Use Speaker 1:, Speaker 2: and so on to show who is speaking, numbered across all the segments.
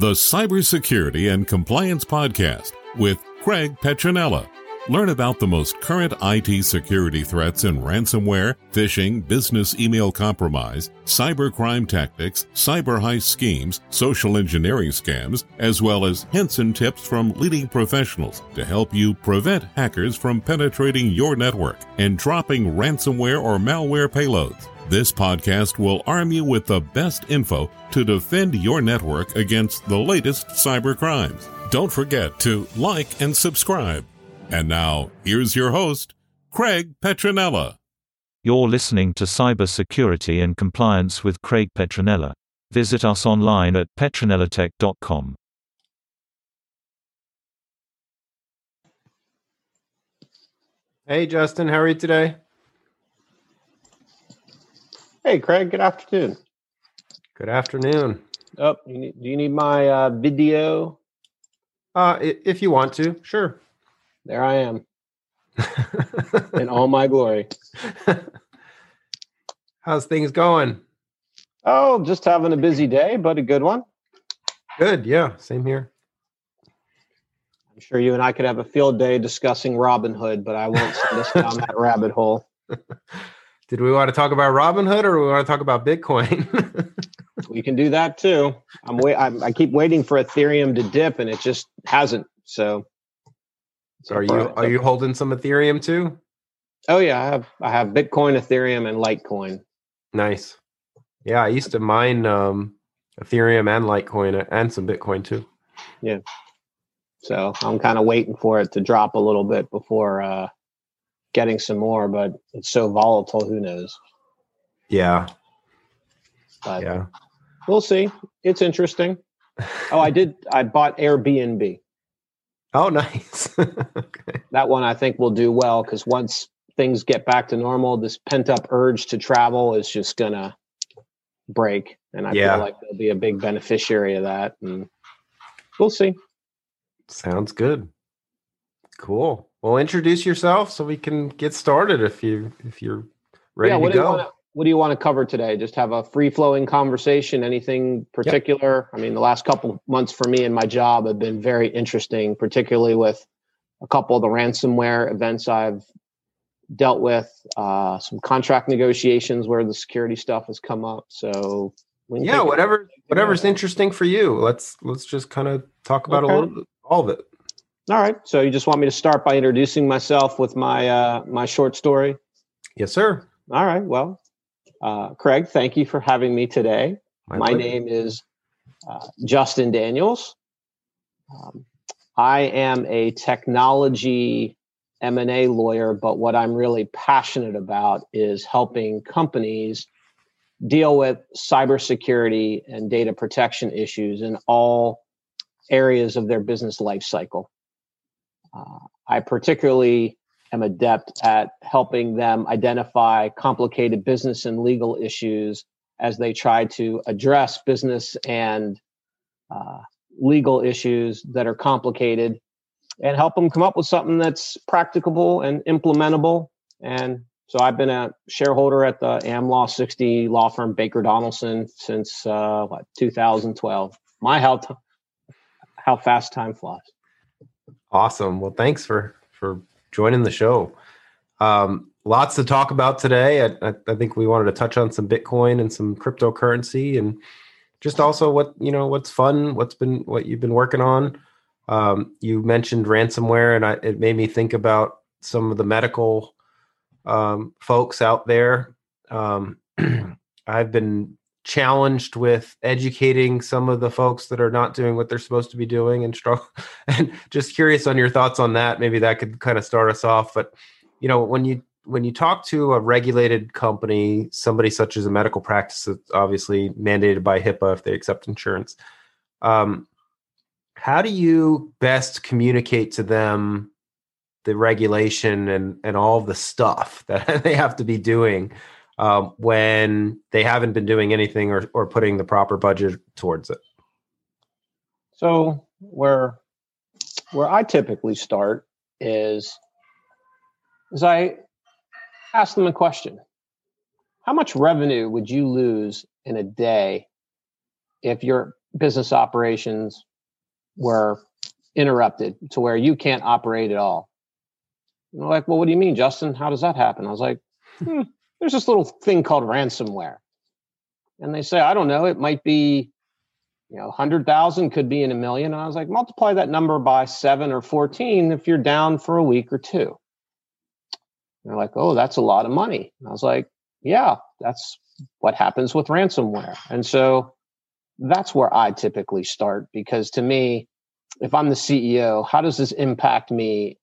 Speaker 1: the Cybersecurity and Compliance Podcast with Craig Petronella. Learn about the most current IT security threats in ransomware, phishing, business email compromise, cybercrime tactics, cyber heist schemes, social engineering scams, as well as hints and tips from leading professionals to help you prevent hackers from penetrating your network and dropping ransomware or malware payloads. This podcast will arm you with the best info to defend your network against the latest cyber crimes. Don't forget to like and subscribe. And now, here's your host, Craig Petronella.
Speaker 2: You're listening to Cybersecurity and Compliance with Craig Petronella. Visit us online at petronellatech.com.
Speaker 3: Hey, Justin, how are you today?
Speaker 4: Hey, Craig. Good afternoon.
Speaker 3: Good afternoon.
Speaker 4: Oh, you need, do you need my uh, video?
Speaker 3: Uh, if you want to, sure.
Speaker 4: There I am in all my glory.
Speaker 3: How's things going?
Speaker 4: Oh, just having a busy day, but a good one.
Speaker 3: Good. Yeah, same here.
Speaker 4: I'm sure you and I could have a field day discussing Robinhood, but I won't send us down that rabbit hole.
Speaker 3: Did we want to talk about Robinhood or we want to talk about Bitcoin?
Speaker 4: we can do that too. I'm wait. I'm, I keep waiting for Ethereum to dip, and it just hasn't. So,
Speaker 3: so are you are you holding some Ethereum too?
Speaker 4: Oh yeah, I have I have Bitcoin, Ethereum, and Litecoin.
Speaker 3: Nice. Yeah, I used to mine um, Ethereum and Litecoin and some Bitcoin too.
Speaker 4: Yeah. So I'm kind of waiting for it to drop a little bit before uh, getting some more, but it's so volatile. Who knows?
Speaker 3: Yeah.
Speaker 4: But yeah. We'll see. It's interesting. Oh, I did. I bought Airbnb.
Speaker 3: Oh, nice.
Speaker 4: Okay. That one I think will do well because once things get back to normal, this pent up urge to travel is just gonna break, and I yeah. feel like there'll be a big beneficiary of that. And we'll see.
Speaker 3: Sounds good. Cool. Well, introduce yourself so we can get started if you if you're ready yeah, to go.
Speaker 4: Wanna, what do you want to cover today? Just have a free flowing conversation. Anything particular? Yep. I mean, the last couple months for me and my job have been very interesting, particularly with a couple of the ransomware events I've dealt with, uh, some contract negotiations where the security stuff has come up. So
Speaker 3: yeah, whatever whatever's interesting for you. Let's let's just kind of talk about okay. a little bit all of it.
Speaker 4: All right. So you just want me to start by introducing myself with my uh, my short story?
Speaker 3: Yes, sir.
Speaker 4: All right. Well, uh, Craig, thank you for having me today. My, my name is uh, Justin Daniels. Um, I am a technology M&A lawyer, but what I'm really passionate about is helping companies deal with cybersecurity and data protection issues in all areas of their business lifecycle. Uh, I particularly am adept at helping them identify complicated business and legal issues as they try to address business and uh, legal issues that are complicated and help them come up with something that's practicable and implementable. And so I've been a shareholder at the AmLaw 60 law firm Baker Donelson since uh, what 2012. My how how fast time flies.
Speaker 3: Awesome. Well, thanks for for joining the show. Um, lots to talk about today. I, I, think we wanted to touch on some Bitcoin and some cryptocurrency, and just also what you know, what's fun, what's been what you've been working on. Um, you mentioned ransomware, and I, it made me think about some of the medical um, folks out there. Um, I've been challenged with educating some of the folks that are not doing what they're supposed to be doing and struggle and just curious on your thoughts on that maybe that could kind of start us off but you know when you when you talk to a regulated company somebody such as a medical practice that's obviously mandated by hipaa if they accept insurance um, how do you best communicate to them the regulation and and all the stuff that they have to be doing um, when they haven't been doing anything or, or putting the proper budget towards it?
Speaker 4: So where where I typically start is is I ask them a question. How much revenue would you lose in a day if your business operations were interrupted to where you can't operate at all. And they're like, well, what do you mean, Justin? How does that happen? I was like, hmm, there's this little thing called ransomware. And they say, I don't know, it might be, you know, 100,000 could be in a million. And I was like, multiply that number by seven or 14 if you're down for a week or two. And they're like, oh, that's a lot of money. And I was like, yeah, that's what happens with ransomware. And so that's where I typically start because to me, if I'm the CEO, how does this impact me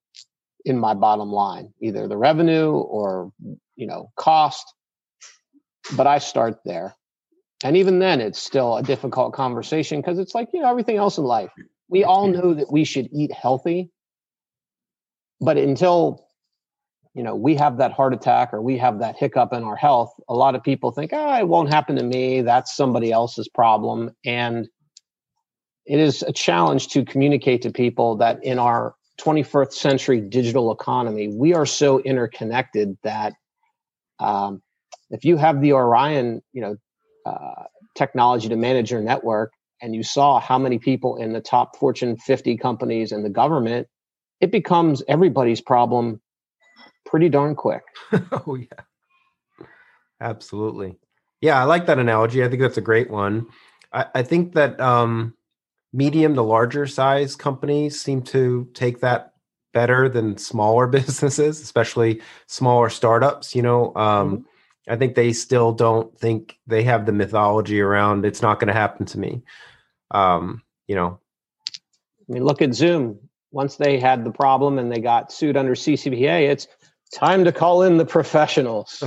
Speaker 4: in my bottom line, either the revenue or you know cost? But I start there, and even then, it's still a difficult conversation because it's like you know everything else in life. We all know that we should eat healthy, but until you know we have that heart attack or we have that hiccup in our health a lot of people think ah, it won't happen to me. That's somebody else's problem. And it is a challenge to communicate to people that in our 21st century digital economy we are so interconnected that um, if you have the orion you know uh, technology to manage your network and you saw how many people in the top fortune 50 companies and the government it becomes everybody's problem pretty darn quick.
Speaker 3: oh yeah, absolutely. Yeah, I like that analogy. I think that's a great one. I, I think that um, medium to larger size companies seem to take that better than smaller businesses, especially smaller startups. You know, um, mm-hmm. I think they still don't think they have the mythology around it's not going to happen to me. Um, you know,
Speaker 4: I mean, look at Zoom. Once they had the problem and they got sued under CCPA, it's time to call in the professionals.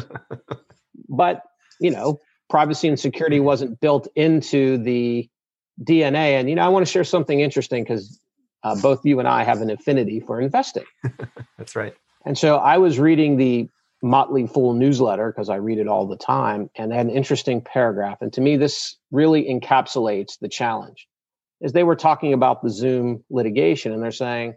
Speaker 4: but, you know, privacy and security wasn't built into the DNA. And, you know, I want to share something interesting because uh, both you and I have an affinity for investing.
Speaker 3: That's right.
Speaker 4: And so I was reading the Motley Fool newsletter because I read it all the time, and they had an interesting paragraph. And to me, this really encapsulates the challenge. Is they were talking about the Zoom litigation, and they're saying,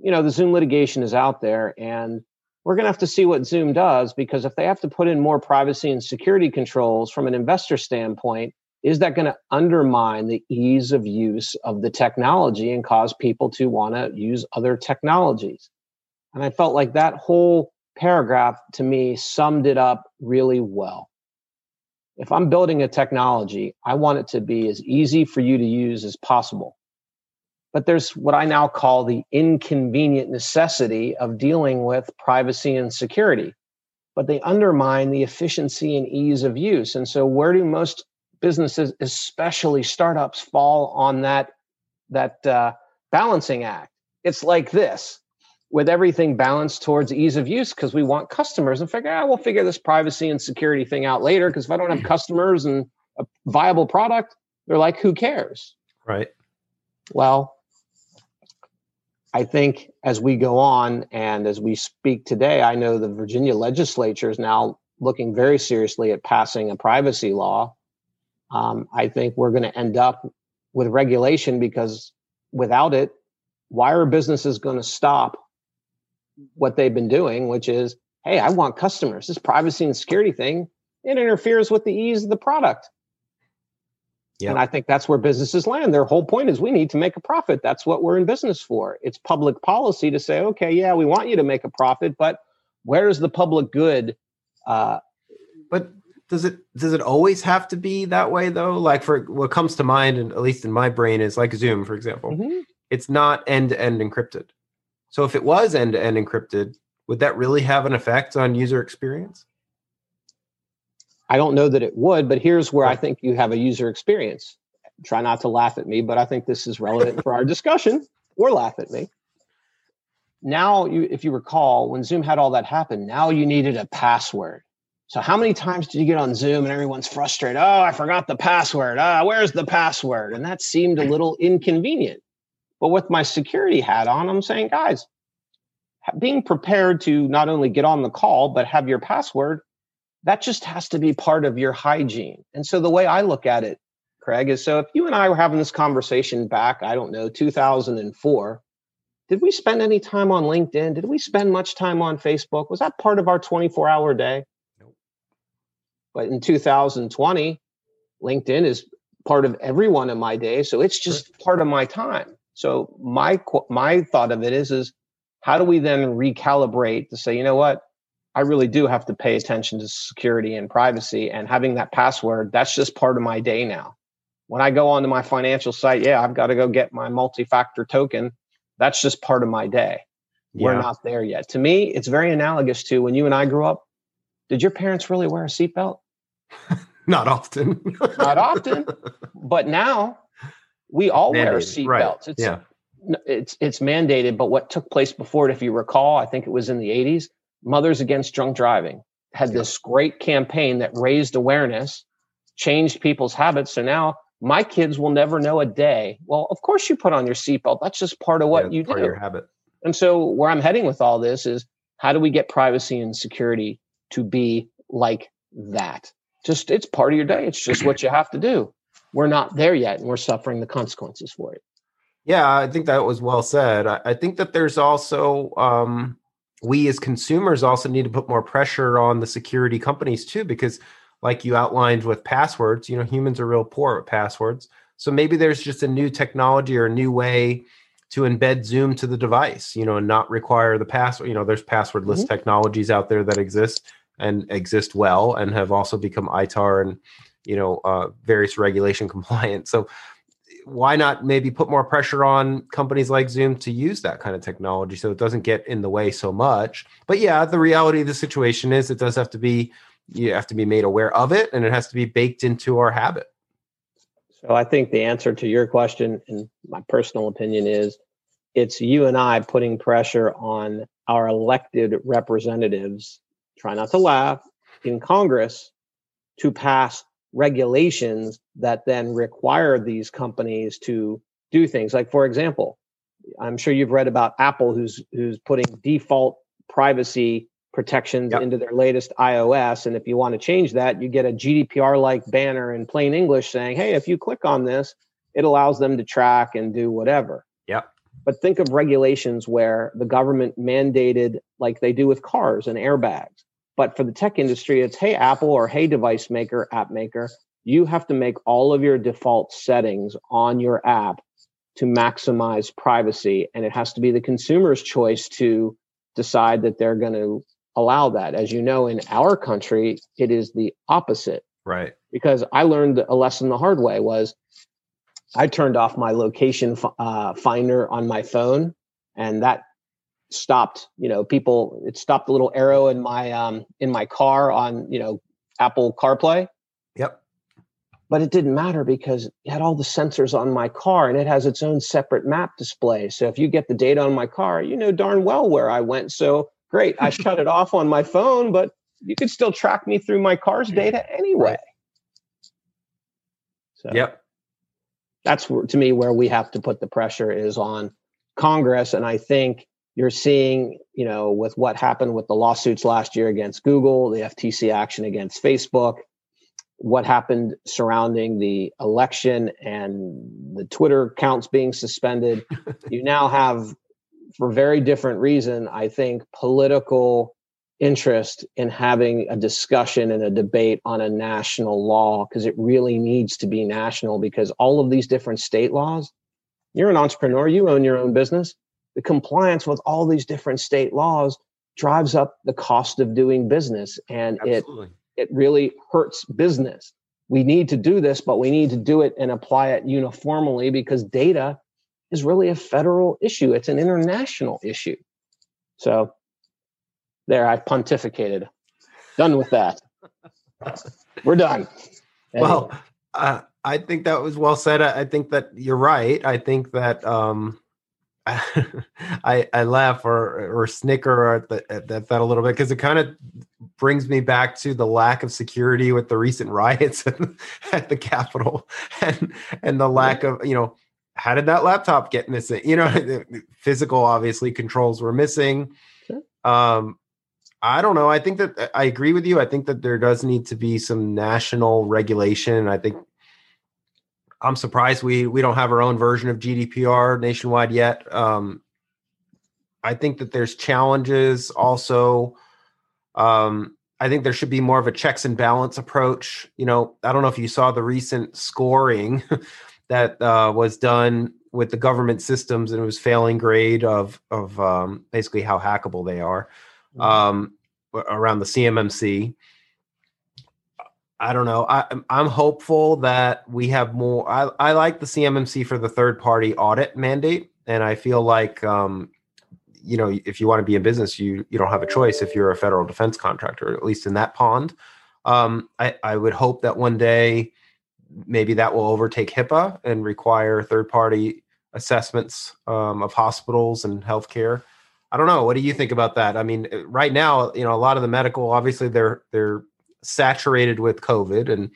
Speaker 4: you know, the Zoom litigation is out there, and we're going to have to see what Zoom does because if they have to put in more privacy and security controls from an investor standpoint, is that going to undermine the ease of use of the technology and cause people to want to use other technologies? And I felt like that whole paragraph to me summed it up really well. If I'm building a technology, I want it to be as easy for you to use as possible but there's what I now call the inconvenient necessity of dealing with privacy and security. But they undermine the efficiency and ease of use. And so, where do most businesses, especially startups, fall on that that uh, balancing act? It's like this with everything balanced towards ease of use because we want customers and figure out ah, we'll figure this privacy and security thing out later because if i don't have customers and a viable product they're like who cares
Speaker 3: right
Speaker 4: well I think as we go on and as we speak today, I know the Virginia legislature is now looking very seriously at passing a privacy law. Um, I think we're going to end up with regulation because without it, why are businesses going to stop what they've been doing, which is, hey, I want customers. This privacy and security thing, it interferes with the ease of the product. Yep. And I think that's where businesses land. Their whole point is we need to make a profit. That's what we're in business for. It's public policy to say, okay, yeah, we want you to make a profit, but where is the public good? Uh,
Speaker 3: but does it does it always have to be that way though? Like for what comes to mind, and at least in my brain, is like Zoom, for example. Mm-hmm. It's not end to end encrypted. So if it was end to end encrypted, would that really have an effect on user experience?
Speaker 4: I don't know that it would, but here's where I think you have a user experience. Try not to laugh at me, but I think this is relevant for our discussion, or laugh at me. Now, you, if you recall, when Zoom had all that happen, now you needed a password. So, how many times did you get on Zoom and everyone's frustrated? Oh, I forgot the password. Ah, where's the password? And that seemed a little inconvenient. But with my security hat on, I'm saying, guys, being prepared to not only get on the call, but have your password that just has to be part of your hygiene. And so the way I look at it, Craig, is so if you and I were having this conversation back, I don't know, 2004, did we spend any time on LinkedIn? Did we spend much time on Facebook? Was that part of our 24 hour day? Nope. But in 2020, LinkedIn is part of everyone in my day. So it's just part of my time. So my my thought of it is is how do we then recalibrate to say, you know what, I really do have to pay attention to security and privacy, and having that password that's just part of my day now. When I go onto my financial site, yeah, I've got to go get my multi-factor token. That's just part of my day. Yeah. We're not there yet. To me, it's very analogous to when you and I grew up. Did your parents really wear a seatbelt?
Speaker 3: Not often.
Speaker 4: Not often. But now we all mandated, wear seatbelts. Right. It's, yeah. It's it's mandated, but what took place before it, if you recall, I think it was in the 80s, Mothers Against Drunk Driving had this great campaign that raised awareness, changed people's habits. So now my kids will never know a day. Well, of course you put on your seatbelt. That's just part of what yeah, you do.
Speaker 3: Of your habit.
Speaker 4: And so where I'm heading with all this is how do we get privacy and security to be like that? just it's part of your day. It's just what you have to do. We're not there yet, and we're suffering the consequences for it.
Speaker 3: Yeah, I think that was well said. I, I think that there's also um, we as consumers also need to put more pressure on the security companies too, because like you outlined with passwords, you know, humans are real poor at passwords. So maybe there's just a new technology or a new way to embed Zoom to the device, you know, and not require the password. You know, there's passwordless mm-hmm. technologies out there that exist and exist well and have also become ITAR and you know uh, various regulation compliant. So why not maybe put more pressure on companies like Zoom to use that kind of technology so it doesn't get in the way so much? But yeah, the reality of the situation is it does have to be you have to be made aware of it and it has to be baked into our habit.
Speaker 4: So I think the answer to your question, in my personal opinion, is it's you and I putting pressure on our elected representatives try not to laugh, in Congress to pass regulations that then require these companies to do things. Like, for example, I'm sure you've read about Apple, who's who's putting default privacy protections yep. into their latest iOS. And if you want to change that, you get a GDPR like banner in plain English saying, hey, if you click on this, it allows them to track and do whatever.
Speaker 3: Yep.
Speaker 4: But think of regulations where the government mandated, like they do with cars and airbags, but for the tech industry, it's hey, Apple or hey, device maker, app maker, you have to make all of your default settings on your app to maximize privacy. And it has to be the consumer's choice to decide that they're going to allow that. As you know, in our country, it is the opposite.
Speaker 3: Right.
Speaker 4: Because I learned a lesson the hard way was I turned off my location uh, finder on my phone, and that stopped you know people it stopped the little arrow in my um in my car on you know apple carplay.
Speaker 3: Yep.
Speaker 4: But it didn't matter because it had all the sensors on my car and it has its own separate map display. So if you get the data on my car you know darn well where i went. So great i shut it off on my phone but you could still track me through my car's data anyway.
Speaker 3: So yep.
Speaker 4: that's to me where we have to put the pressure is on congress. And i think you're seeing, you know, with what happened with the lawsuits last year against Google, the FTC action against Facebook, what happened surrounding the election and the Twitter accounts being suspended. you now have, for very different reason, I think, political interest in having a discussion and a debate on a national law because it really needs to be national because all of these different state laws, you're an entrepreneur, you own your own business the compliance with all these different state laws drives up the cost of doing business and Absolutely. it it really hurts business. We need to do this but we need to do it and apply it uniformly because data is really a federal issue. It's an international issue. So there i pontificated. Done with that. We're done.
Speaker 3: Well uh, i think that was well said. I, I think that you're right. I think that um I I laugh or or snicker at, the, at that, that a little bit because it kind of brings me back to the lack of security with the recent riots at, at the Capitol and and the lack of you know how did that laptop get missing? You know, physical obviously controls were missing. Sure. Um, I don't know. I think that I agree with you. I think that there does need to be some national regulation. I think I'm surprised we we don't have our own version of GDPR nationwide yet. Um, I think that there's challenges also. Um, I think there should be more of a checks and balance approach. You know, I don't know if you saw the recent scoring that uh, was done with the government systems, and it was failing grade of of um, basically how hackable they are mm-hmm. um, around the CMMC. I don't know. I, I'm hopeful that we have more. I, I like the CMMC for the third party audit mandate, and I feel like um, you know if you want to be in business you you don't have a choice if you're a federal defense contractor at least in that pond um, I, I would hope that one day maybe that will overtake HIPAA and require third party assessments um, of hospitals and healthcare. I don't know. What do you think about that? I mean, right now, you know, a lot of the medical, obviously, they're they're saturated with COVID, and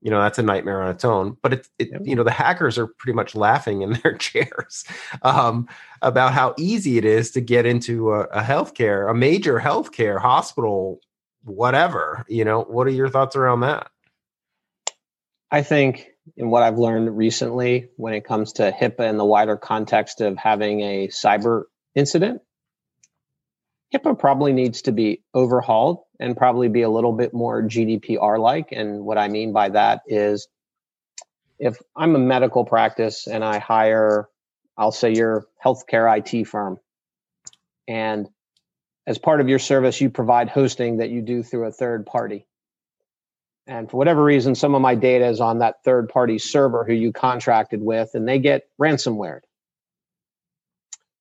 Speaker 3: you know that's a nightmare on its own but it, it you know the hackers are pretty much laughing in their chairs um, about how easy it is to get into a, a healthcare a major healthcare hospital whatever you know? What are your thoughts around that?
Speaker 4: I think in what i've learned recently when it comes to hipaa in the wider context of having a cyber incident HIPAA probably needs to be overhauled and probably be a little bit more GDPR like. And what I mean by that is if I'm a medical practice and I hire, I'll say your healthcare IT firm, and as part of your service, you provide hosting that you do through a third party. And for whatever reason, some of my data is on that third party server who you contracted with, and they get ransomware.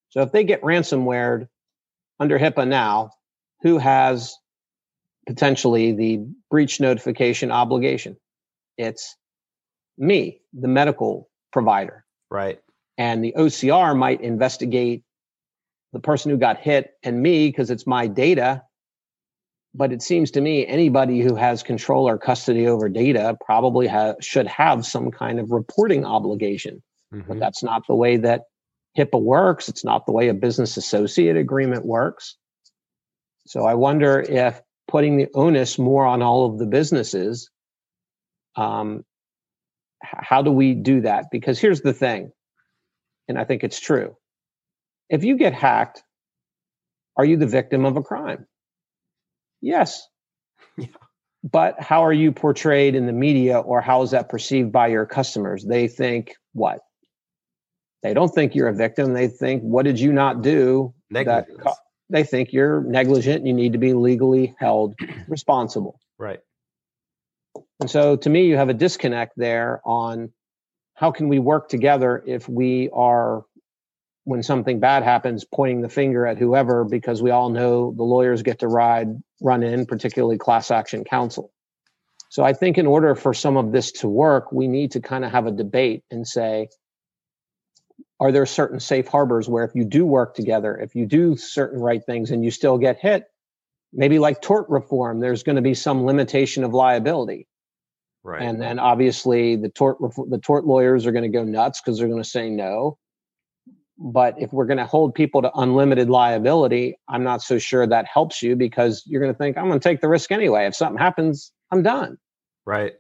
Speaker 4: So if they get ransomware, under HIPAA now, who has potentially the breach notification obligation? It's me, the medical provider.
Speaker 3: Right.
Speaker 4: And the OCR might investigate the person who got hit and me because it's my data. But it seems to me anybody who has control or custody over data probably ha- should have some kind of reporting obligation. Mm-hmm. But that's not the way that HIPAA works. It's not the way a business associate agreement works. So I wonder if putting the onus more on all of the businesses, um, how do we do that? Because here's the thing, and I think it's true. If you get hacked, are you the victim of a crime? Yes. Yeah. But how are you portrayed in the media or how is that perceived by your customers? They think what? They don't think you're a victim. They think, what did you not do? That they think you're negligent and you need to be legally held responsible.
Speaker 3: Right.
Speaker 4: And so to me, you have a disconnect there on how can we work together if we are, when something bad happens, pointing the finger at whoever because we all know the lawyers get to ride, run in, particularly class action counsel. So I think in order for some of this to work, we need to kind of have a debate and say, are there certain safe harbors where if you do work together, if you do certain right things and you still get hit, maybe like tort reform, there's going to be some limitation of liability.
Speaker 3: Right.
Speaker 4: And then obviously the tort the tort lawyers are going to go nuts because they're going to say no. But if we're going to hold people to unlimited liability, I'm not so sure that helps you because you're going to think I'm going to take the risk anyway. If something happens, I'm done.
Speaker 3: Right.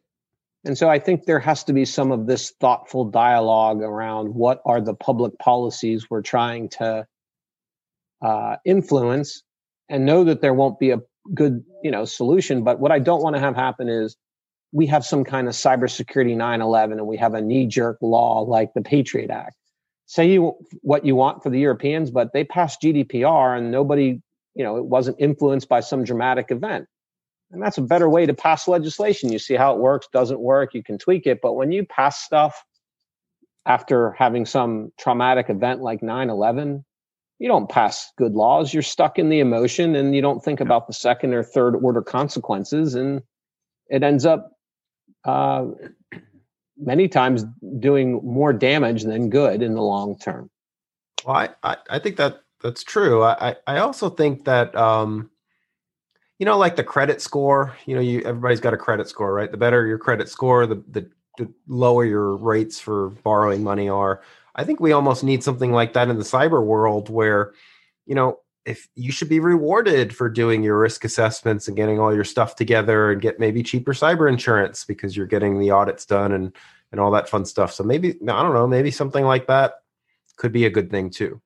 Speaker 4: And so I think there has to be some of this thoughtful dialogue around what are the public policies we're trying to uh, influence and know that there won't be a good, you know, solution. But what I don't want to have happen is we have some kind of cybersecurity 9/11 and we have a knee-jerk law like the Patriot Act. Say you what you want for the Europeans, but they passed GDPR and nobody, you know, it wasn't influenced by some dramatic event. And that's a better way to pass legislation. You see how it works, doesn't work, you can tweak it. But when you pass stuff after having some traumatic event like 9 11, you don't pass good laws. You're stuck in the emotion and you don't think about the second or third order consequences. And it ends up uh, many times doing more damage than good in the long term.
Speaker 3: Well, I, I, I think that that's true. I, I also think that um, you know, like the credit score, you know, you everybody's got a credit score, right? The better your credit score, the, the, the lower your rates for borrowing money are. I think we almost need something like that in the cyber world where, you know, if you should be rewarded for doing your risk assessments and getting all your stuff together and get maybe cheaper cyber insurance because you're getting the audits done and and all that fun stuff. So maybe I don't know, maybe something like that could be a good thing too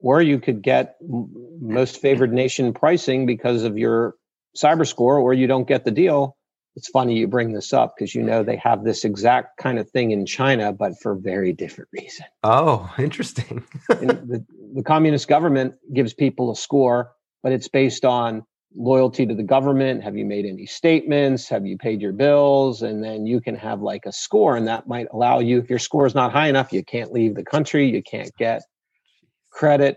Speaker 4: or you could get most favored nation pricing because of your cyber score or you don't get the deal it's funny you bring this up because you know they have this exact kind of thing in China, but for very different reason.
Speaker 3: Oh, interesting.
Speaker 4: the, the communist government gives people a score, but it's based on loyalty to the government. Have you made any statements? Have you paid your bills? And then you can have like a score, and that might allow you, if your score is not high enough, you can't leave the country, you can't get credit.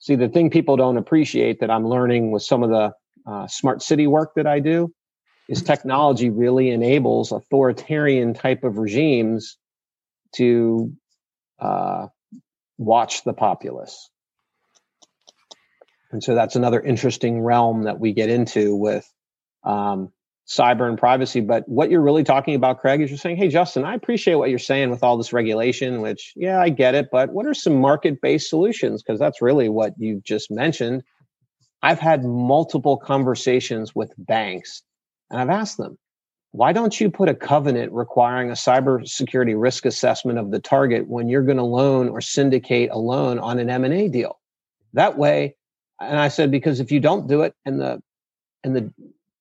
Speaker 4: See, the thing people don't appreciate that I'm learning with some of the uh, smart city work that I do is technology really enables authoritarian type of regimes to uh, watch the populace. And so that's another interesting realm that we get into with um, cyber and privacy. But what you're really talking about, Craig, is you're saying, hey, Justin, I appreciate what you're saying with all this regulation, which, yeah, I get it. But what are some market based solutions? Because that's really what you just mentioned. I've had multiple conversations with banks and I've asked them, why don't you put a covenant requiring a cybersecurity risk assessment of the target when you're going to loan or syndicate a loan on an M&A deal? That way, and I said because if you don't do it and the and the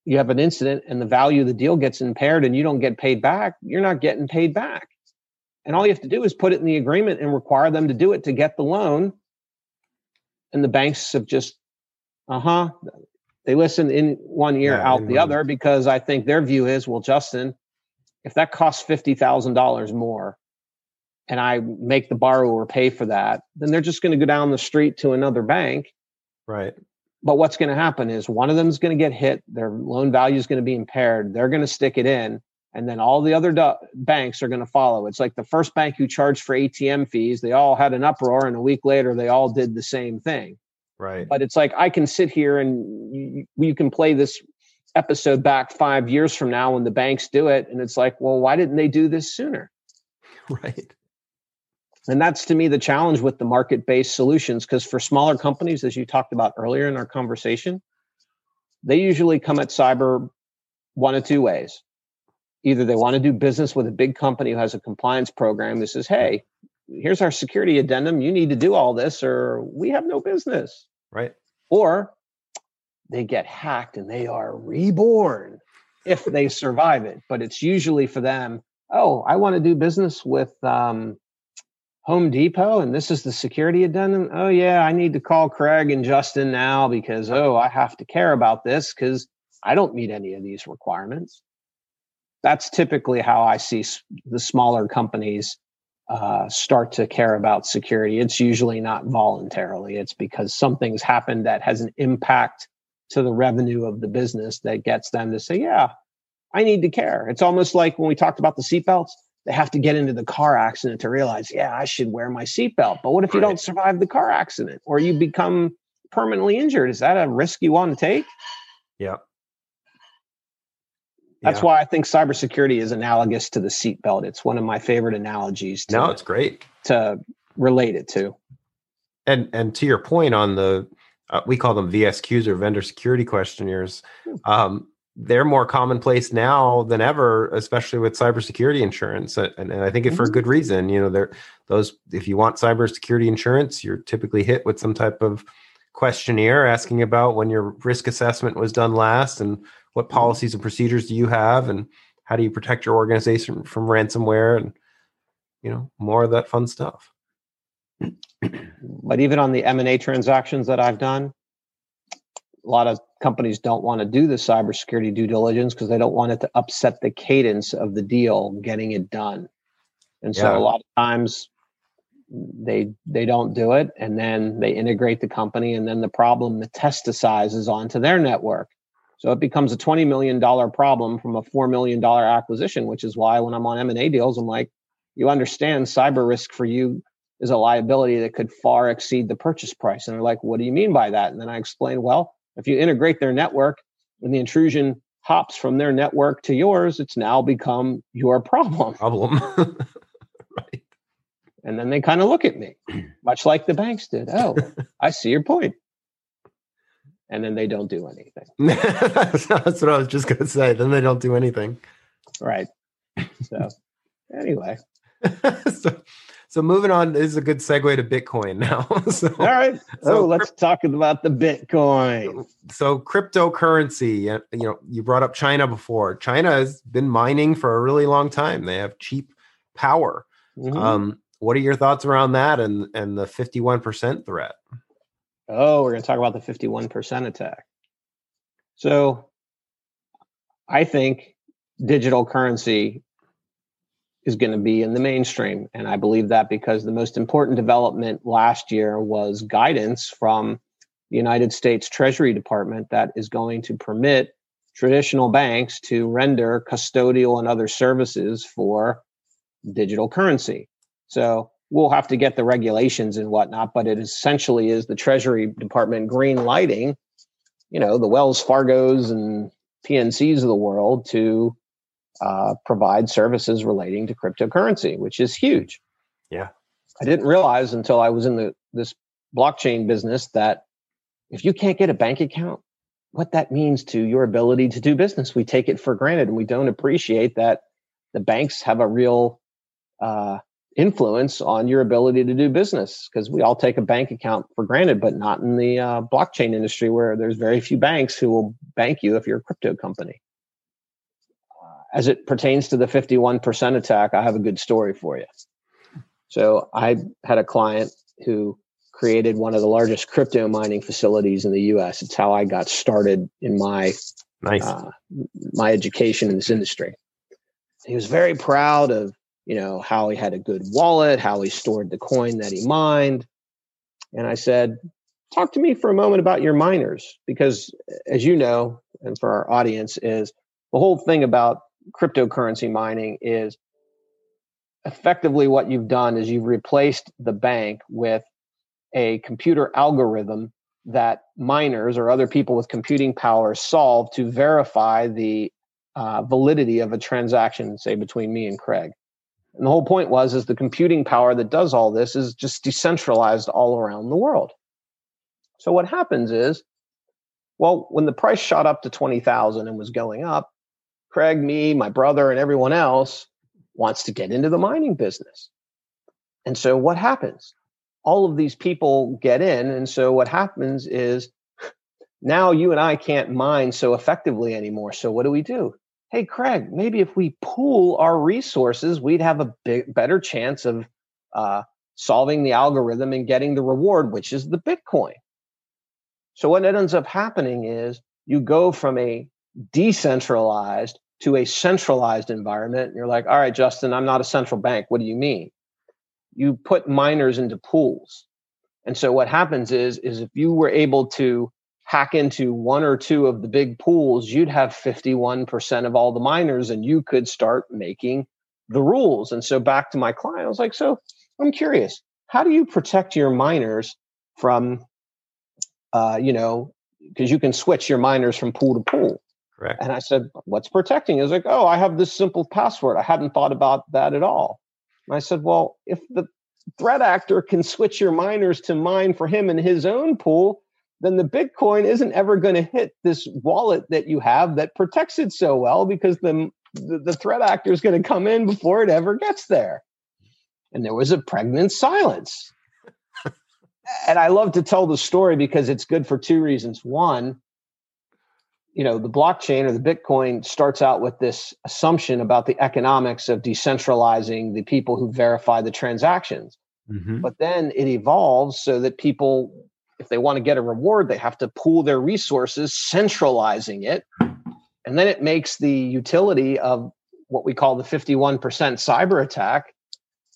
Speaker 4: you have an incident and the value of the deal gets impaired and you don't get paid back, you're not getting paid back. And all you have to do is put it in the agreement and require them to do it to get the loan. And the banks have just, uh huh, they listen in one ear, yeah, out the other, because I think their view is, well, Justin, if that costs fifty thousand dollars more, and I make the borrower pay for that, then they're just going to go down the street to another bank.
Speaker 3: Right.
Speaker 4: But what's going to happen is one of them is going to get hit. Their loan value is going to be impaired. They're going to stick it in, and then all the other do- banks are going to follow. It's like the first bank who charged for ATM fees. They all had an uproar, and a week later, they all did the same thing.
Speaker 3: Right.
Speaker 4: But it's like I can sit here and you, you can play this episode back five years from now when the banks do it. And it's like, well, why didn't they do this sooner?
Speaker 3: Right.
Speaker 4: And that's to me the challenge with the market based solutions. Because for smaller companies, as you talked about earlier in our conversation, they usually come at cyber one of two ways. Either they want to do business with a big company who has a compliance program that says, hey, here's our security addendum. You need to do all this, or we have no business.
Speaker 3: Right.
Speaker 4: Or they get hacked and they are reborn if they survive it. But it's usually for them, oh, I want to do business with um, Home Depot and this is the security addendum. Oh, yeah, I need to call Craig and Justin now because, oh, I have to care about this because I don't meet any of these requirements. That's typically how I see the smaller companies uh, start to care about security, it's usually not voluntarily. It's because something's happened that has an impact to the revenue of the business that gets them to say, yeah, I need to care. It's almost like when we talked about the seatbelts, they have to get into the car accident to realize, yeah, I should wear my seatbelt. But what if you right. don't survive the car accident or you become permanently injured? Is that a risk you want to take?
Speaker 3: Yeah.
Speaker 4: That's yeah. why I think cybersecurity is analogous to the seatbelt. It's one of my favorite analogies.
Speaker 3: To, no, it's great
Speaker 4: to relate it to.
Speaker 3: And and to your point on the, uh, we call them VSQs or vendor security questionnaires. Hmm. Um, they're more commonplace now than ever, especially with cybersecurity insurance, and, and I think it for a mm-hmm. good reason. You know, there those if you want cybersecurity insurance, you're typically hit with some type of questionnaire asking about when your risk assessment was done last and what policies and procedures do you have and how do you protect your organization from ransomware and you know more of that fun stuff
Speaker 4: but even on the m&a transactions that i've done a lot of companies don't want to do the cybersecurity due diligence because they don't want it to upset the cadence of the deal getting it done and so yeah. a lot of times they they don't do it and then they integrate the company and then the problem metastasizes onto their network so it becomes a $20 million problem from a $4 million acquisition, which is why when I'm on M&A deals, I'm like, you understand cyber risk for you is a liability that could far exceed the purchase price. And they're like, what do you mean by that? And then I explain, well, if you integrate their network and the intrusion hops from their network to yours, it's now become your problem.
Speaker 3: Problem. right.
Speaker 4: And then they kind of look at me, much like the banks did. Oh, I see your point. and then they don't do anything.
Speaker 3: That's what I was just going to say. Then they don't do anything.
Speaker 4: Right. So, anyway.
Speaker 3: so, so moving on this is a good segue to Bitcoin now.
Speaker 4: so, All right. So oh, let's talk about the Bitcoin.
Speaker 3: So cryptocurrency, you know, you brought up China before. China has been mining for a really long time. They have cheap power. Mm-hmm. Um, what are your thoughts around that and and the 51% threat?
Speaker 4: Oh, we're going to talk about the 51% attack. So I think digital currency is going to be in the mainstream. And I believe that because the most important development last year was guidance from the United States Treasury Department that is going to permit traditional banks to render custodial and other services for digital currency. So we'll have to get the regulations and whatnot, but it essentially is the Treasury Department green lighting, you know, the Wells Fargos and PNCs of the world to uh, provide services relating to cryptocurrency, which is huge.
Speaker 3: Yeah,
Speaker 4: I didn't realize until I was in the this blockchain business that if you can't get a bank account, what that means to your ability to do business. We take it for granted, and we don't appreciate that the banks have a real uh, influence on your ability to do business because we all take a bank account for granted, but not in the uh, blockchain industry where there's very few banks who will bank you if you're a crypto company as it pertains to the 51% attack, I have a good story for you. So I had a client who created one of the largest crypto mining facilities in the US. It's how I got started in my nice. uh, my education in this industry. He was very proud of, you know, how he had a good wallet, how he stored the coin that he mined. And I said, talk to me for a moment about your miners because as you know, and for our audience is the whole thing about cryptocurrency mining is effectively what you've done is you've replaced the bank with a computer algorithm that miners or other people with computing power solve to verify the uh, validity of a transaction, say between me and Craig. And the whole point was is the computing power that does all this is just decentralized all around the world. So what happens is, well, when the price shot up to 20,000 and was going up, Craig, me, my brother, and everyone else wants to get into the mining business. And so what happens? All of these people get in. And so what happens is now you and I can't mine so effectively anymore. So what do we do? Hey, Craig, maybe if we pool our resources, we'd have a big, better chance of uh, solving the algorithm and getting the reward, which is the Bitcoin. So what ends up happening is you go from a decentralized to a centralized environment. And you're like, all right, Justin, I'm not a central bank. What do you mean? You put miners into pools. And so what happens is, is if you were able to hack into one or two of the big pools, you'd have 51% of all the miners and you could start making the rules. And so back to my client, I was like, so I'm curious, how do you protect your miners from, uh, you know, because you can switch your miners from pool to pool.
Speaker 3: Correct.
Speaker 4: And I said, What's protecting? Is like, Oh, I have this simple password. I hadn't thought about that at all. And I said, Well, if the threat actor can switch your miners to mine for him in his own pool, then the Bitcoin isn't ever going to hit this wallet that you have that protects it so well because the, the, the threat actor is going to come in before it ever gets there. And there was a pregnant silence. and I love to tell the story because it's good for two reasons. One, you know the blockchain or the bitcoin starts out with this assumption about the economics of decentralizing the people who verify the transactions mm-hmm. but then it evolves so that people if they want to get a reward they have to pool their resources centralizing it and then it makes the utility of what we call the 51% cyber attack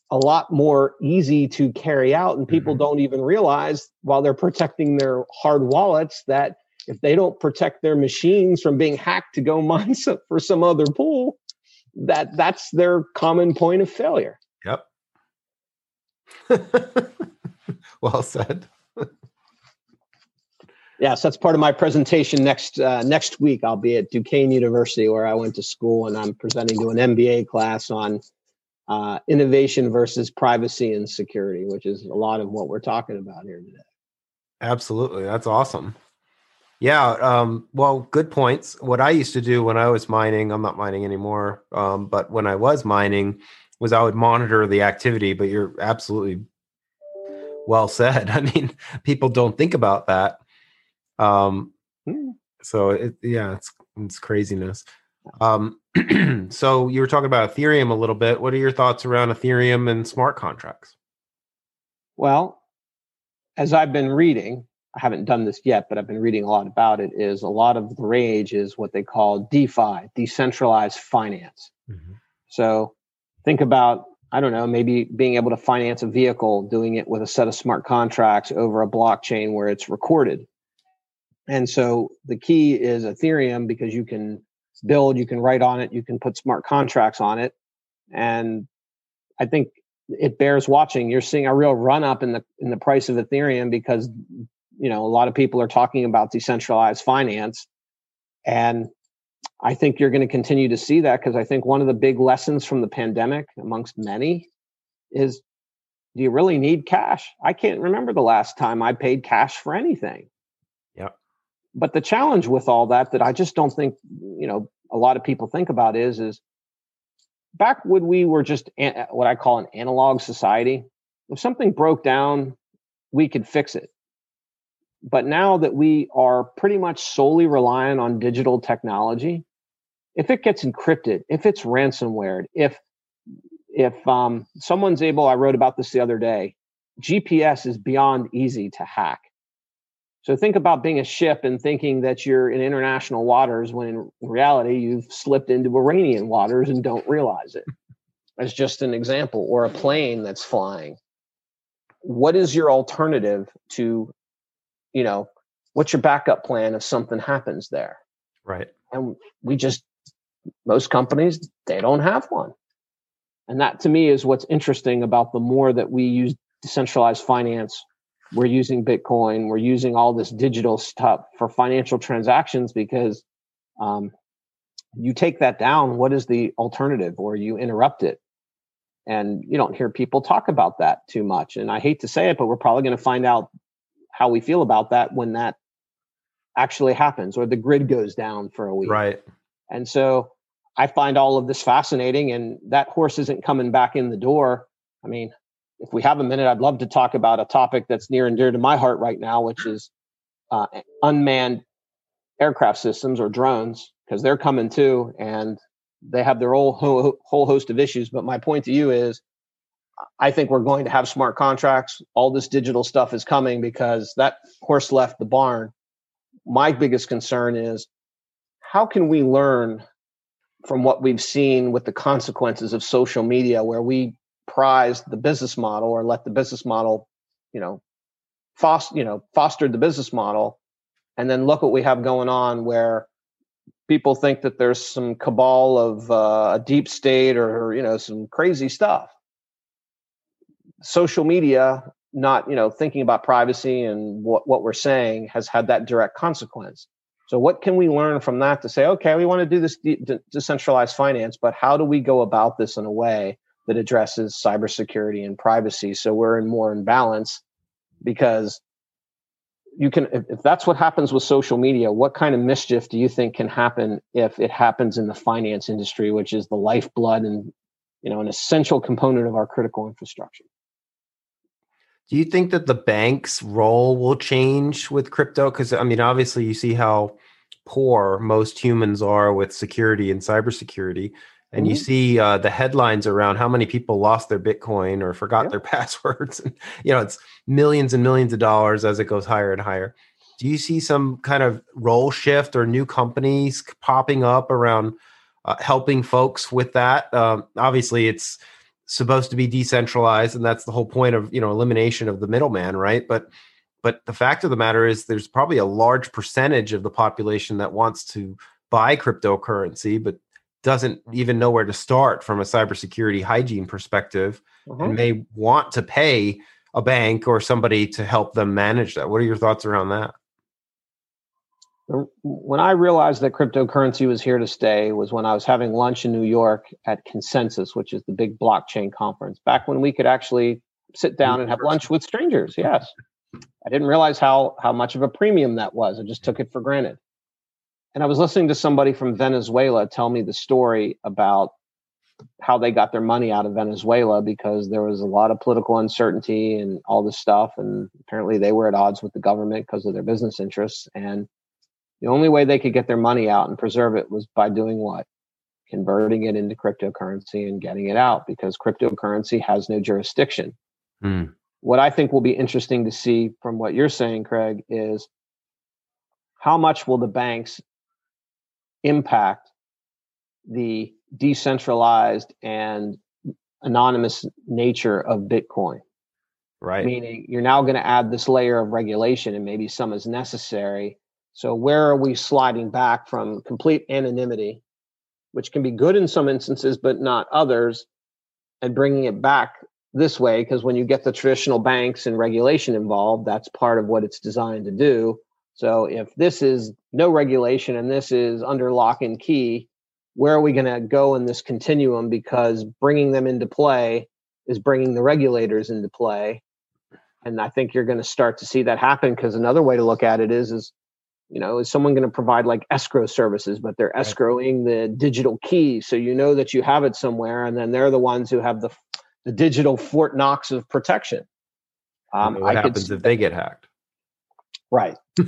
Speaker 4: a lot more easy to carry out and people mm-hmm. don't even realize while they're protecting their hard wallets that if they don't protect their machines from being hacked to go mine some, for some other pool, that that's their common point of failure.
Speaker 3: Yep. well said.
Speaker 4: yes, that's part of my presentation next uh, next week. I'll be at Duquesne University where I went to school, and I'm presenting to an MBA class on uh, innovation versus privacy and security, which is a lot of what we're talking about here today.
Speaker 3: Absolutely, that's awesome. Yeah. Um, well, good points. What I used to do when I was mining, I'm not mining anymore, um, but when I was mining, was I would monitor the activity, but you're absolutely well said. I mean, people don't think about that. Um, so it, yeah, it's it's craziness. Um, so you were talking about Ethereum a little bit. What are your thoughts around Ethereum and smart contracts?
Speaker 4: Well, as I've been reading, I haven't done this yet, but I've been reading a lot about it. Is a lot of the rage is what they call DeFi, decentralized finance. Mm-hmm. So think about I don't know, maybe being able to finance a vehicle, doing it with a set of smart contracts over a blockchain where it's recorded. And so the key is Ethereum because you can build, you can write on it, you can put smart contracts on it. And I think it bears watching. You're seeing a real run up in the in the price of Ethereum because you know a lot of people are talking about decentralized finance and I think you're going to continue to see that because I think one of the big lessons from the pandemic, amongst many, is do you really need cash? I can't remember the last time I paid cash for anything.
Speaker 3: Yeah.
Speaker 4: But the challenge with all that, that I just don't think, you know, a lot of people think about is, is back when we were just an, what I call an analog society, if something broke down, we could fix it. But now that we are pretty much solely reliant on digital technology, if it gets encrypted, if it's ransomware, if if um, someone's able, I wrote about this the other day. GPS is beyond easy to hack. So think about being a ship and thinking that you're in international waters when in reality you've slipped into Iranian waters and don't realize it. As just an example, or a plane that's flying. What is your alternative to, you know, what's your backup plan if something happens there?
Speaker 3: Right.
Speaker 4: And we just most companies they don't have one and that to me is what's interesting about the more that we use decentralized finance we're using bitcoin we're using all this digital stuff for financial transactions because um, you take that down what is the alternative or you interrupt it and you don't hear people talk about that too much and i hate to say it but we're probably going to find out how we feel about that when that actually happens or the grid goes down for a week
Speaker 3: right
Speaker 4: and so I find all of this fascinating, and that horse isn't coming back in the door. I mean, if we have a minute, I'd love to talk about a topic that's near and dear to my heart right now, which is uh, unmanned aircraft systems or drones, because they're coming too, and they have their whole whole host of issues. But my point to you is, I think we're going to have smart contracts. All this digital stuff is coming because that horse left the barn. My biggest concern is how can we learn from what we've seen with the consequences of social media where we prized the business model or let the business model you know foster you know fostered the business model and then look what we have going on where people think that there's some cabal of uh, a deep state or you know some crazy stuff social media not you know thinking about privacy and what, what we're saying has had that direct consequence so, what can we learn from that to say, okay, we want to do this de- decentralized finance, but how do we go about this in a way that addresses cybersecurity and privacy so we're in more in balance? Because you can, if, if that's what happens with social media, what kind of mischief do you think can happen if it happens in the finance industry, which is the lifeblood and you know an essential component of our critical infrastructure?
Speaker 3: Do you think that the bank's role will change with crypto? Because I mean, obviously, you see how poor most humans are with security and cybersecurity, and mm-hmm. you see uh, the headlines around how many people lost their Bitcoin or forgot their passwords. And, you know, it's millions and millions of dollars as it goes higher and higher. Do you see some kind of role shift or new companies popping up around uh, helping folks with that? Um, obviously, it's supposed to be decentralized and that's the whole point of you know elimination of the middleman right? But but the fact of the matter is there's probably a large percentage of the population that wants to buy cryptocurrency but doesn't even know where to start from a cybersecurity hygiene perspective uh-huh. and may want to pay a bank or somebody to help them manage that. What are your thoughts around that
Speaker 4: when I realized that cryptocurrency was here to stay was when I was having lunch in New York at Consensus, which is the big blockchain conference, back when we could actually sit down and have lunch with strangers. Yes. I didn't realize how how much of a premium that was. I just took it for granted. And I was listening to somebody from Venezuela tell me the story about how they got their money out of Venezuela because there was a lot of political uncertainty and all this stuff. And apparently they were at odds with the government because of their business interests. And the only way they could get their money out and preserve it was by doing what? Converting it into cryptocurrency and getting it out because cryptocurrency has no jurisdiction. Mm. What I think will be interesting to see from what you're saying, Craig, is how much will the banks impact the decentralized and anonymous nature of Bitcoin.
Speaker 3: Right.
Speaker 4: Meaning you're now going to add this layer of regulation and maybe some is necessary. So where are we sliding back from complete anonymity, which can be good in some instances, but not others, and bringing it back this way? Because when you get the traditional banks and regulation involved, that's part of what it's designed to do. So if this is no regulation and this is under lock and key, where are we going to go in this continuum because bringing them into play is bringing the regulators into play and i think you're going to start to see that happen because another way to look at it is is you know is someone going to provide like escrow services but they're escrowing the digital key so you know that you have it somewhere and then they're the ones who have the the digital fort knox of protection.
Speaker 3: Um, what I happens could, if they get hacked?
Speaker 4: Right.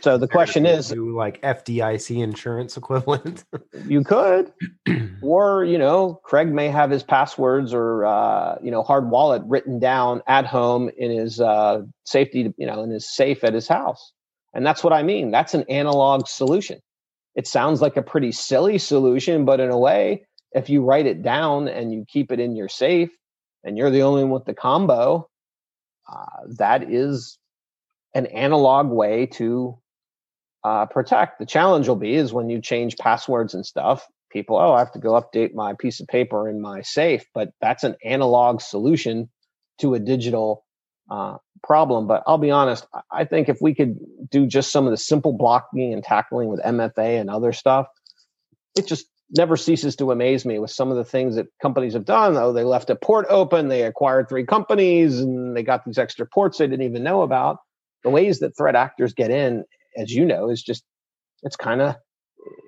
Speaker 4: So the question is,
Speaker 3: like FDIC insurance equivalent.
Speaker 4: you could, or you know, Craig may have his passwords or uh, you know hard wallet written down at home in his uh, safety, you know, in his safe at his house, and that's what I mean. That's an analog solution. It sounds like a pretty silly solution, but in a way, if you write it down and you keep it in your safe, and you're the only one with the combo, uh, that is an analog way to uh, protect. The challenge will be is when you change passwords and stuff, people, oh, I have to go update my piece of paper in my safe, but that's an analog solution to a digital uh, problem. But I'll be honest, I think if we could do just some of the simple blocking and tackling with MFA and other stuff, it just never ceases to amaze me with some of the things that companies have done. Oh, they left a port open, they acquired three companies, and they got these extra ports they didn't even know about. The ways that threat actors get in as you know, is just it's kind of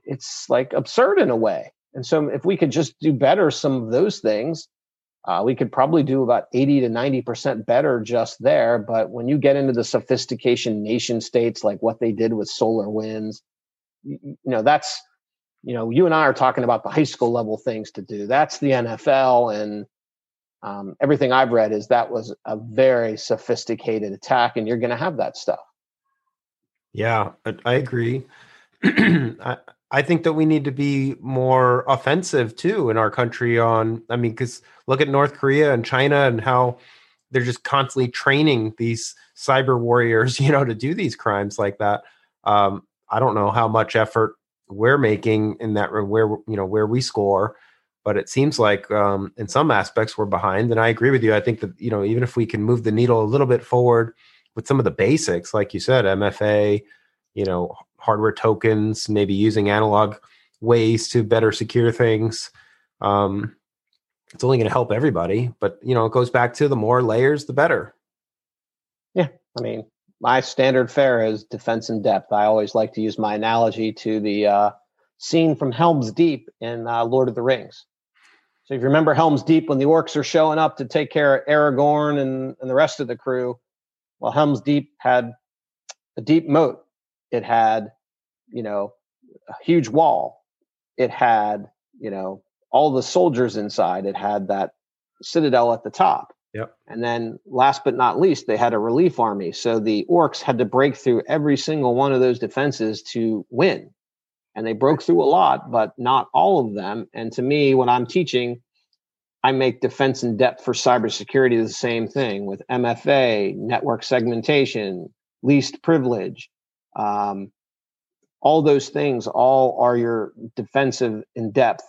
Speaker 4: it's like absurd in a way. And so if we could just do better some of those things, uh, we could probably do about 80 to 90% better just there. But when you get into the sophistication nation states, like what they did with SolarWinds, you, you know, that's, you know, you and I are talking about the high school level things to do. That's the NFL. And um, everything I've read is that was a very sophisticated attack, and you're going to have that stuff.
Speaker 3: Yeah, I agree. I, I think that we need to be more offensive too in our country on I mean cuz look at North Korea and China and how they're just constantly training these cyber warriors, you know, to do these crimes like that. Um, I don't know how much effort we're making in that where you know where we score, but it seems like um, in some aspects we're behind. And I agree with you. I think that you know even if we can move the needle a little bit forward with some of the basics, like you said, MFA, you know, hardware tokens, maybe using analog ways to better secure things. Um, it's only going to help everybody, but you know, it goes back to the more layers, the better.
Speaker 4: Yeah, I mean, my standard fare is defense in depth. I always like to use my analogy to the uh, scene from Helm's Deep in uh, Lord of the Rings. So if you remember Helm's Deep, when the orcs are showing up to take care of Aragorn and, and the rest of the crew, well, Helm's Deep had a deep moat. It had, you know, a huge wall. It had, you know, all the soldiers inside. It had that citadel at the top.
Speaker 3: Yep.
Speaker 4: And then last but not least, they had a relief army. So the orcs had to break through every single one of those defenses to win. And they broke through a lot, but not all of them. And to me, when I'm teaching, I make defense in depth for cybersecurity the same thing with MFA, network segmentation, least privilege. Um, all those things all are your defensive in depth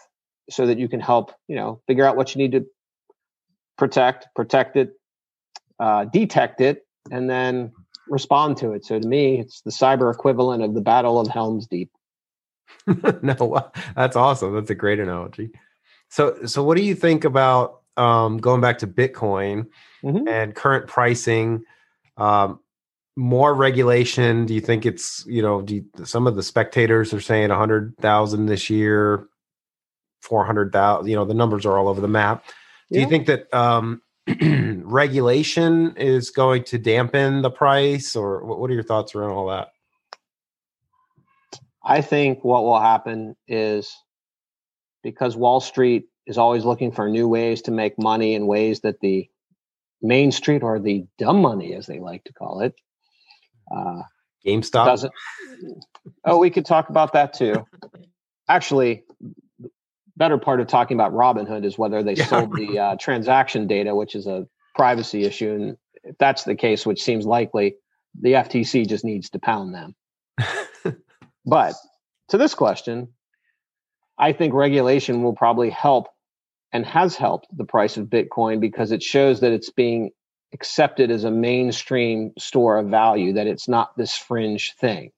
Speaker 4: so that you can help, you know, figure out what you need to protect, protect it, uh, detect it, and then respond to it. So to me, it's the cyber equivalent of the Battle of Helm's Deep.
Speaker 3: no, that's awesome. That's a great analogy. So, so what do you think about um, going back to Bitcoin mm-hmm. and current pricing? Um, more regulation? Do you think it's you know? You, some of the spectators are saying a hundred thousand this year. 400,000, you know, the numbers are all over the map. Do yeah. you think that um, regulation is going to dampen the price or what are your thoughts around all that?
Speaker 4: I think what will happen is because Wall Street is always looking for new ways to make money in ways that the Main Street or the dumb money, as they like to call it,
Speaker 3: uh, GameStop doesn't.
Speaker 4: Oh, we could talk about that too. Actually, better part of talking about Robinhood is whether they yeah. sold the uh, transaction data, which is a privacy issue. And if that's the case, which seems likely, the FTC just needs to pound them. but to this question, I think regulation will probably help and has helped the price of Bitcoin because it shows that it's being accepted as a mainstream store of value, that it's not this fringe thing.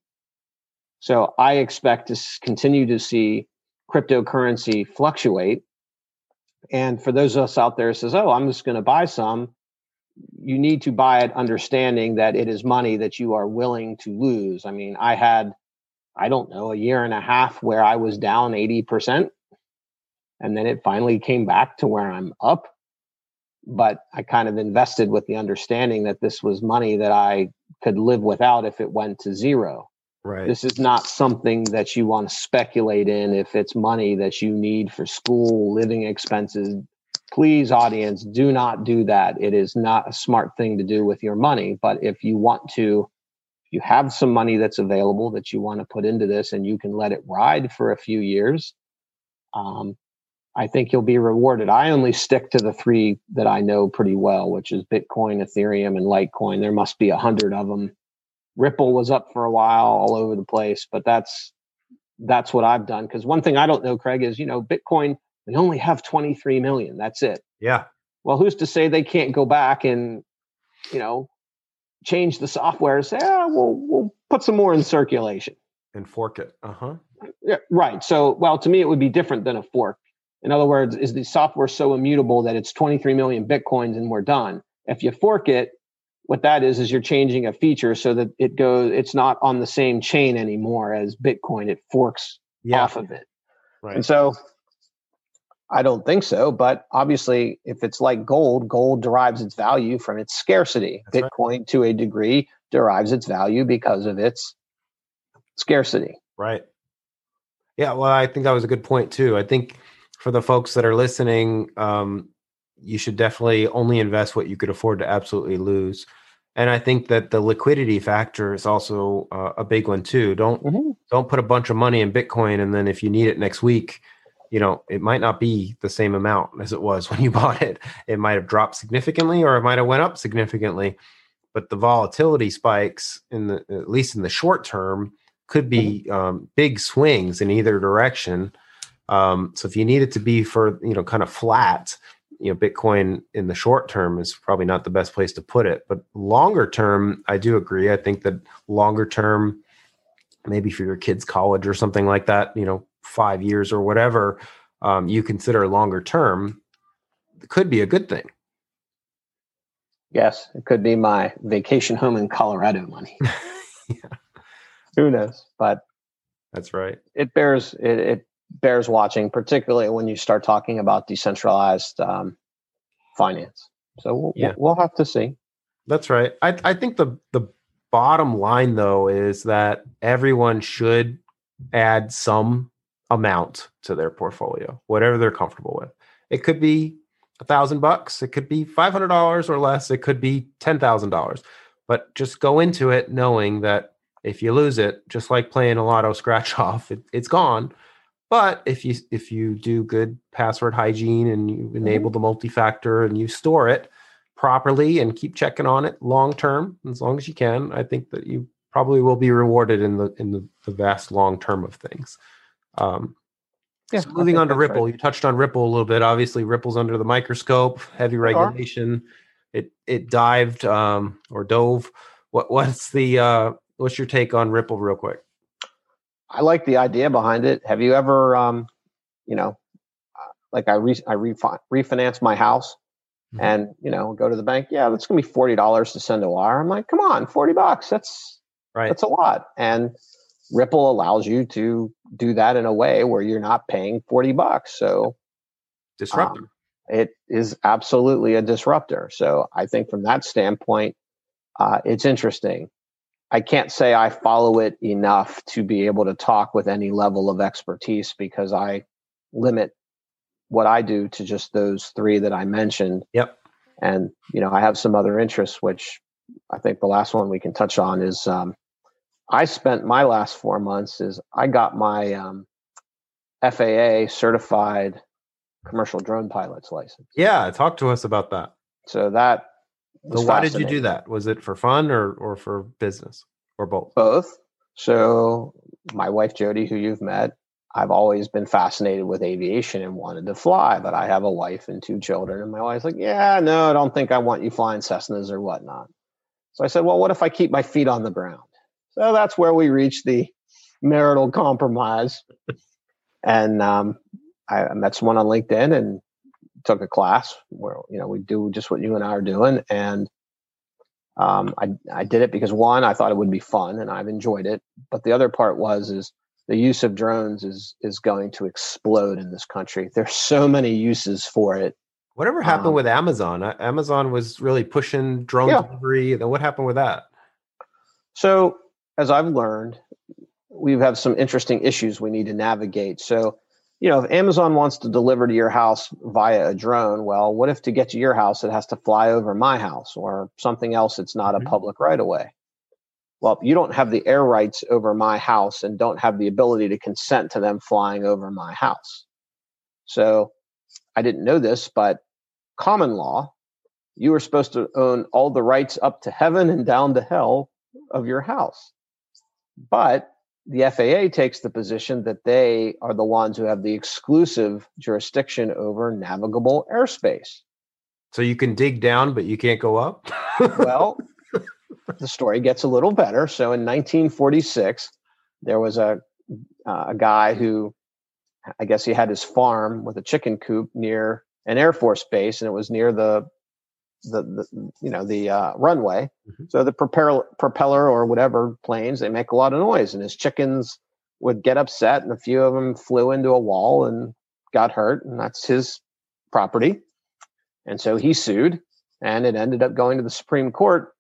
Speaker 4: So I expect to continue to see cryptocurrency fluctuate. And for those of us out there says, oh, I'm just going to buy some, you need to buy it understanding that it is money that you are willing to lose. I mean, I had, I don't know, a year and a half where I was down 80%. And then it finally came back to where I'm up. But I kind of invested with the understanding that this was money that I could live without if it went to zero.
Speaker 3: Right.
Speaker 4: This is not something that you want to speculate in if it's money that you need for school, living expenses. Please, audience, do not do that. It is not a smart thing to do with your money. But if you want to, you have some money that's available that you want to put into this and you can let it ride for a few years, um, I think you'll be rewarded. I only stick to the three that I know pretty well, which is Bitcoin, Ethereum, and Litecoin. There must be a hundred of them Ripple was up for a while all over the place, but that's that's what I've done. Because one thing I don't know, Craig, is you know Bitcoin we only have 23 million. That's it.
Speaker 3: Yeah.
Speaker 4: Well, who's to say they can't go back and you know change the software and say, ah, we'll we'll put some more in circulation
Speaker 3: and fork it. Uh huh.
Speaker 4: Yeah, right. So, well, to me, it would be different than a fork. In other words, is the software so immutable that it's 23 million bitcoins and we're done? If you fork it, what that is is you're changing a feature so that it goes it's not on the same chain anymore as bitcoin. It forks yeah. off of it. Right. And so i don't think so but obviously if it's like gold gold derives its value from its scarcity. That's bitcoin right. to a degree derives its value because of its scarcity.
Speaker 3: Right. Yeah well i think that was a good point too. I think for the folks that are listening um, you should definitely only invest what you could afford to absolutely lose. And I think that the liquidity factor is also uh, a big one too. Don't mm-hmm. don't put a bunch of money in Bitcoin and then if you need it next week, you know, it might not be the same amount as it was when you bought it. It might have dropped significantly or it might have went up significantly. But the volatility spikes in the at least in the short term could be mm-hmm. um, big swings in either direction. Um, so if you need it to be for you know kind of flat, you know bitcoin in the short term is probably not the best place to put it. But longer term i do agree. I think that longer term maybe for your kids college or something like that you know five years or whatever um, you consider longer term could be a good thing.
Speaker 4: Yes it could be my vacation home in colorado money. Yeah. who knows? But
Speaker 3: that's right.
Speaker 4: it bears it, it bears watching, particularly when you start talking about decentralized um, finance. So we'll, yeah. we'll have to see.
Speaker 3: That's right. I, I think the the bottom line though is that everyone should add some amount to their portfolio, whatever they're comfortable with. It could be a thousand bucks, it could be five hundred dollars or less, it could be ten thousand dollars. But just go into it knowing that if you lose it, just like playing a lotto scratch off, it, it's gone. But if you if you do good password hygiene and you mm-hmm. enable the multi-factor and you store it properly and keep checking on it long term, as long as you can, I think that you probably will be rewarded in the in the, the vast long term of things. Um, yeah, so moving on to Ripple, right. you touched on Ripple a little bit. Obviously, Ripple's under the microscope, heavy regulation. It it dived um, or dove. What what's the uh, what's your take on Ripple, real quick?
Speaker 4: I like the idea behind it. Have you ever, um, you know, like I re- I refi- refinance my house, mm-hmm. and you know, go to the bank. Yeah, that's gonna be forty dollars to send a wire. I'm like, come on, forty bucks. That's right. That's a lot. And Ripple allows you to do that in a way where you're not paying 40 bucks. So
Speaker 3: disruptor. Um,
Speaker 4: it is absolutely a disruptor. So I think from that standpoint, uh, it's interesting. I can't say I follow it enough to be able to talk with any level of expertise because I limit what I do to just those three that I mentioned.
Speaker 3: Yep.
Speaker 4: And you know, I have some other interests, which I think the last one we can touch on is um, I spent my last four months is I got my um, FAA certified commercial drone pilot's license.
Speaker 3: Yeah, talk to us about that.
Speaker 4: So that
Speaker 3: so why did you do that? Was it for fun or or for business or both?
Speaker 4: Both. So my wife Jody, who you've met, I've always been fascinated with aviation and wanted to fly, but I have a wife and two children, and my wife's like, "Yeah, no, I don't think I want you flying Cessnas or whatnot." So I said, "Well, what if I keep my feet on the ground?" So that's where we reached the marital compromise, and um, I met someone on LinkedIn and took a class where you know we do just what you and I are doing, and um, I I did it because one I thought it would be fun and I've enjoyed it, but the other part was is the use of drones is is going to explode in this country. There's so many uses for it.
Speaker 3: Whatever happened um, with Amazon? Amazon was really pushing drone yeah. delivery. Then what happened with that?
Speaker 4: So as I've learned, we have some interesting issues we need to navigate. So you know, if Amazon wants to deliver to your house via a drone, well, what if to get to your house it has to fly over my house or something else that's not mm-hmm. a public right of way? Well, you don't have the air rights over my house and don't have the ability to consent to them flying over my house. So I didn't know this, but common law, you are supposed to own all the rights up to heaven and down to hell of your house. But the FAA takes the position that they are the ones who have the exclusive jurisdiction over navigable airspace.
Speaker 3: So you can dig down, but you can't go up?
Speaker 4: well, the story gets a little better. So in 1946, there was a, uh, a guy who, I guess he had his farm with a chicken coop near an Air Force base, and it was near the the, the you know the uh, runway. Mm-hmm. So the propeller propeller or whatever planes they make a lot of noise, and his chickens would get upset, and a few of them flew into a wall and got hurt, and that's his property. And so he sued, and it ended up going to the Supreme Court.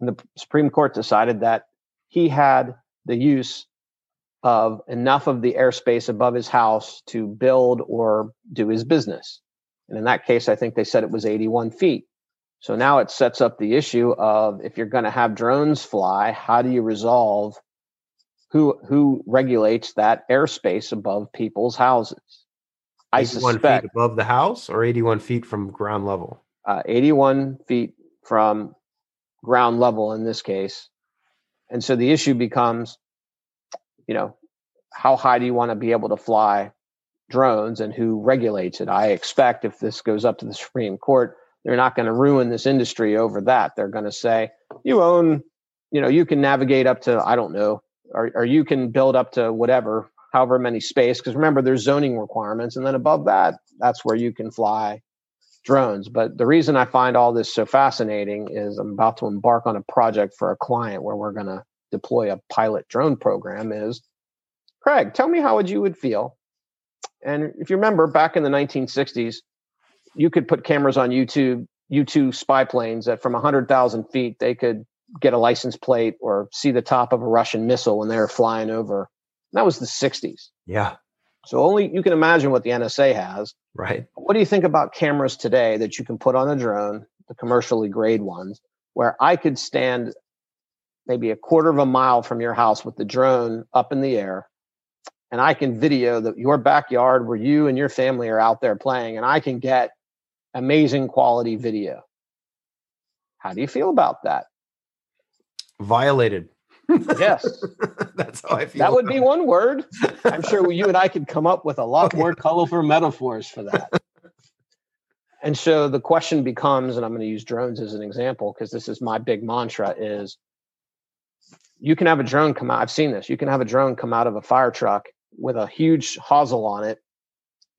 Speaker 4: And the Supreme Court decided that he had the use of enough of the airspace above his house to build or do his business. And in that case, I think they said it was 81 feet. So now it sets up the issue of if you're going to have drones fly, how do you resolve who who regulates that airspace above people's houses?
Speaker 3: I suspect feet above the house or 81 feet from ground level.
Speaker 4: Uh, 81 feet from ground level in this case, and so the issue becomes, you know, how high do you want to be able to fly drones, and who regulates it? I expect if this goes up to the Supreme Court they're not going to ruin this industry over that. They're going to say, you own, you know, you can navigate up to, I don't know, or, or you can build up to whatever, however many space. Because remember, there's zoning requirements. And then above that, that's where you can fly drones. But the reason I find all this so fascinating is I'm about to embark on a project for a client where we're going to deploy a pilot drone program is Craig, tell me how would you would feel. And if you remember back in the 1960s, you could put cameras on YouTube, U2 spy planes that from 100,000 feet, they could get a license plate or see the top of a Russian missile when they were flying over. And that was the 60s.
Speaker 3: Yeah.
Speaker 4: So only you can imagine what the NSA has.
Speaker 3: Right.
Speaker 4: What do you think about cameras today that you can put on a drone, the commercially grade ones, where I could stand maybe a quarter of a mile from your house with the drone up in the air and I can video the, your backyard where you and your family are out there playing and I can get amazing quality video. How do you feel about that?
Speaker 3: Violated.
Speaker 4: Yes.
Speaker 3: That's how I feel.
Speaker 4: That would be one word. I'm sure you and I could come up with a lot more colorful metaphors for that. and so the question becomes, and I'm going to use drones as an example because this is my big mantra is you can have a drone come out. I've seen this. You can have a drone come out of a fire truck with a huge hosel on it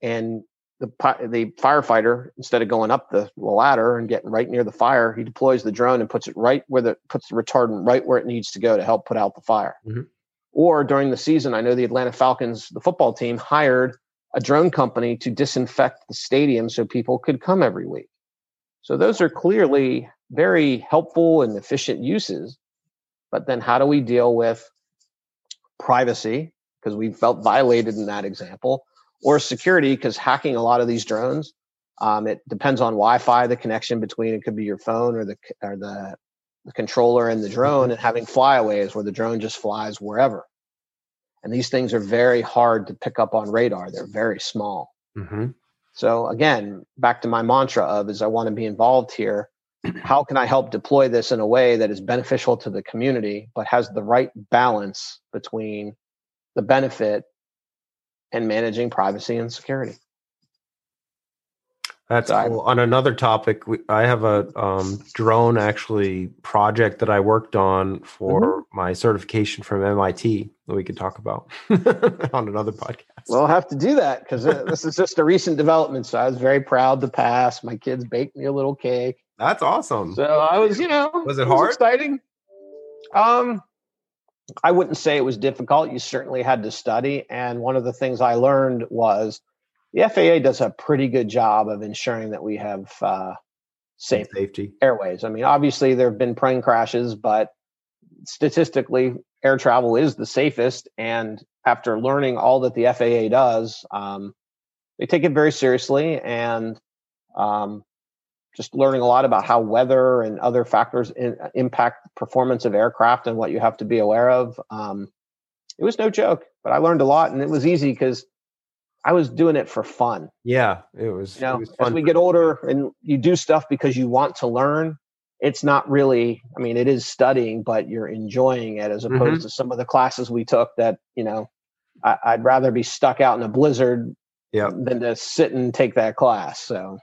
Speaker 4: and the the firefighter instead of going up the ladder and getting right near the fire, he deploys the drone and puts it right where the puts the retardant right where it needs to go to help put out the fire. Mm-hmm. Or during the season, I know the Atlanta Falcons, the football team, hired a drone company to disinfect the stadium so people could come every week. So those are clearly very helpful and efficient uses. But then how do we deal with privacy? Because we felt violated in that example, or security, because hacking a lot of these drones, um, it depends on Wi-Fi, the connection between it could be your phone or the or the, the controller and the drone, and having flyaways where the drone just flies wherever. And these things are very hard to pick up on radar. They're very small. Mm-hmm. So again, back to my mantra of is I want to be involved here. How can I help deploy this in a way that is beneficial to the community, but has the right balance between the benefit and managing privacy and security?
Speaker 3: That's so cool. On another topic, we, I have a um, drone actually project that I worked on for mm-hmm. my certification from MIT that we could talk about on another podcast.
Speaker 4: We'll have to do that because uh, this is just a recent development. So I was very proud to pass. My kids baked me a little cake.
Speaker 3: That's awesome.
Speaker 4: So I was, you know,
Speaker 3: was it, it hard? Was
Speaker 4: exciting. Um, I wouldn't say it was difficult. You certainly had to study, and one of the things I learned was the FAA does a pretty good job of ensuring that we have uh, safe
Speaker 3: safety
Speaker 4: airways. I mean, obviously there have been plane crashes, but statistically, air travel is the safest. And after learning all that the FAA does, um, they take it very seriously and um, just learning a lot about how weather and other factors in, impact performance of aircraft and what you have to be aware of. Um, it was no joke, but I learned a lot, and it was easy because I was doing it for fun.
Speaker 3: Yeah, it was.
Speaker 4: You know,
Speaker 3: was
Speaker 4: as we get older and you do stuff because you want to learn, it's not really. I mean, it is studying, but you're enjoying it as opposed mm-hmm. to some of the classes we took that you know. I, would rather be stuck out in a blizzard
Speaker 3: yep.
Speaker 4: than to sit and take that class. So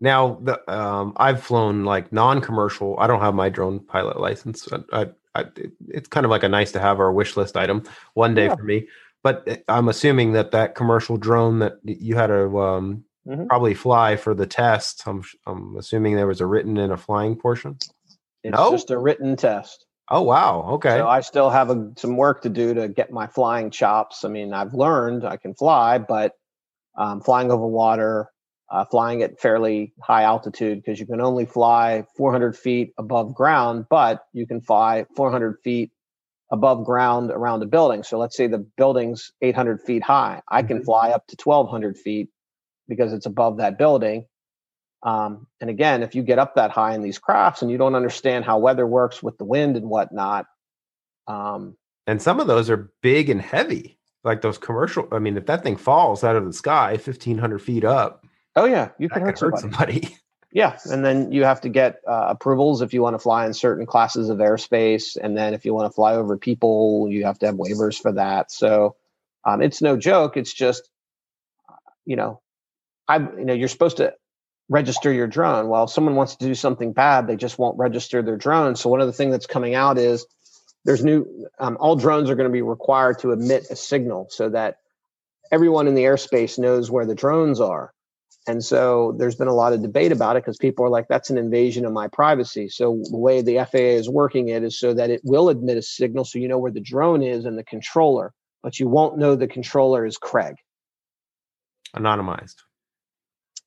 Speaker 3: now the um, I've flown like non-commercial. I don't have my drone pilot license. I, I, I, it's kind of like a nice to have or wish list item one day yeah. for me but eh, I'm assuming that that commercial drone that you had to um, mm-hmm. probably fly for the test. I'm I'm assuming there was a written and a flying portion.
Speaker 4: It's no? just a written test.
Speaker 3: Oh wow! Okay.
Speaker 4: So I still have a, some work to do to get my flying chops. I mean, I've learned I can fly, but um, flying over water, uh, flying at fairly high altitude because you can only fly 400 feet above ground, but you can fly 400 feet above ground around a building. So let's say the building's 800 feet high. I can mm-hmm. fly up to 1200 feet because it's above that building. Um, and again, if you get up that high in these crafts and you don't understand how weather works with the wind and whatnot. Um,
Speaker 3: and some of those are big and heavy, like those commercial. I mean, if that thing falls out of the sky 1500 feet up.
Speaker 4: Oh, yeah, you can hurt, hurt somebody. Yeah, and then you have to get uh, approvals if you want to fly in certain classes of airspace, and then if you want to fly over people, you have to have waivers for that. So um, it's no joke. It's just, you know, I you know you're supposed to register your drone. Well, if someone wants to do something bad, they just won't register their drone. So one of the things that's coming out is there's new um, all drones are going to be required to emit a signal so that everyone in the airspace knows where the drones are and so there's been a lot of debate about it because people are like, that's an invasion of my privacy. So the way the FAA is working it is so that it will admit a signal so you know where the drone is and the controller, but you won't know the controller is Craig.
Speaker 3: Anonymized.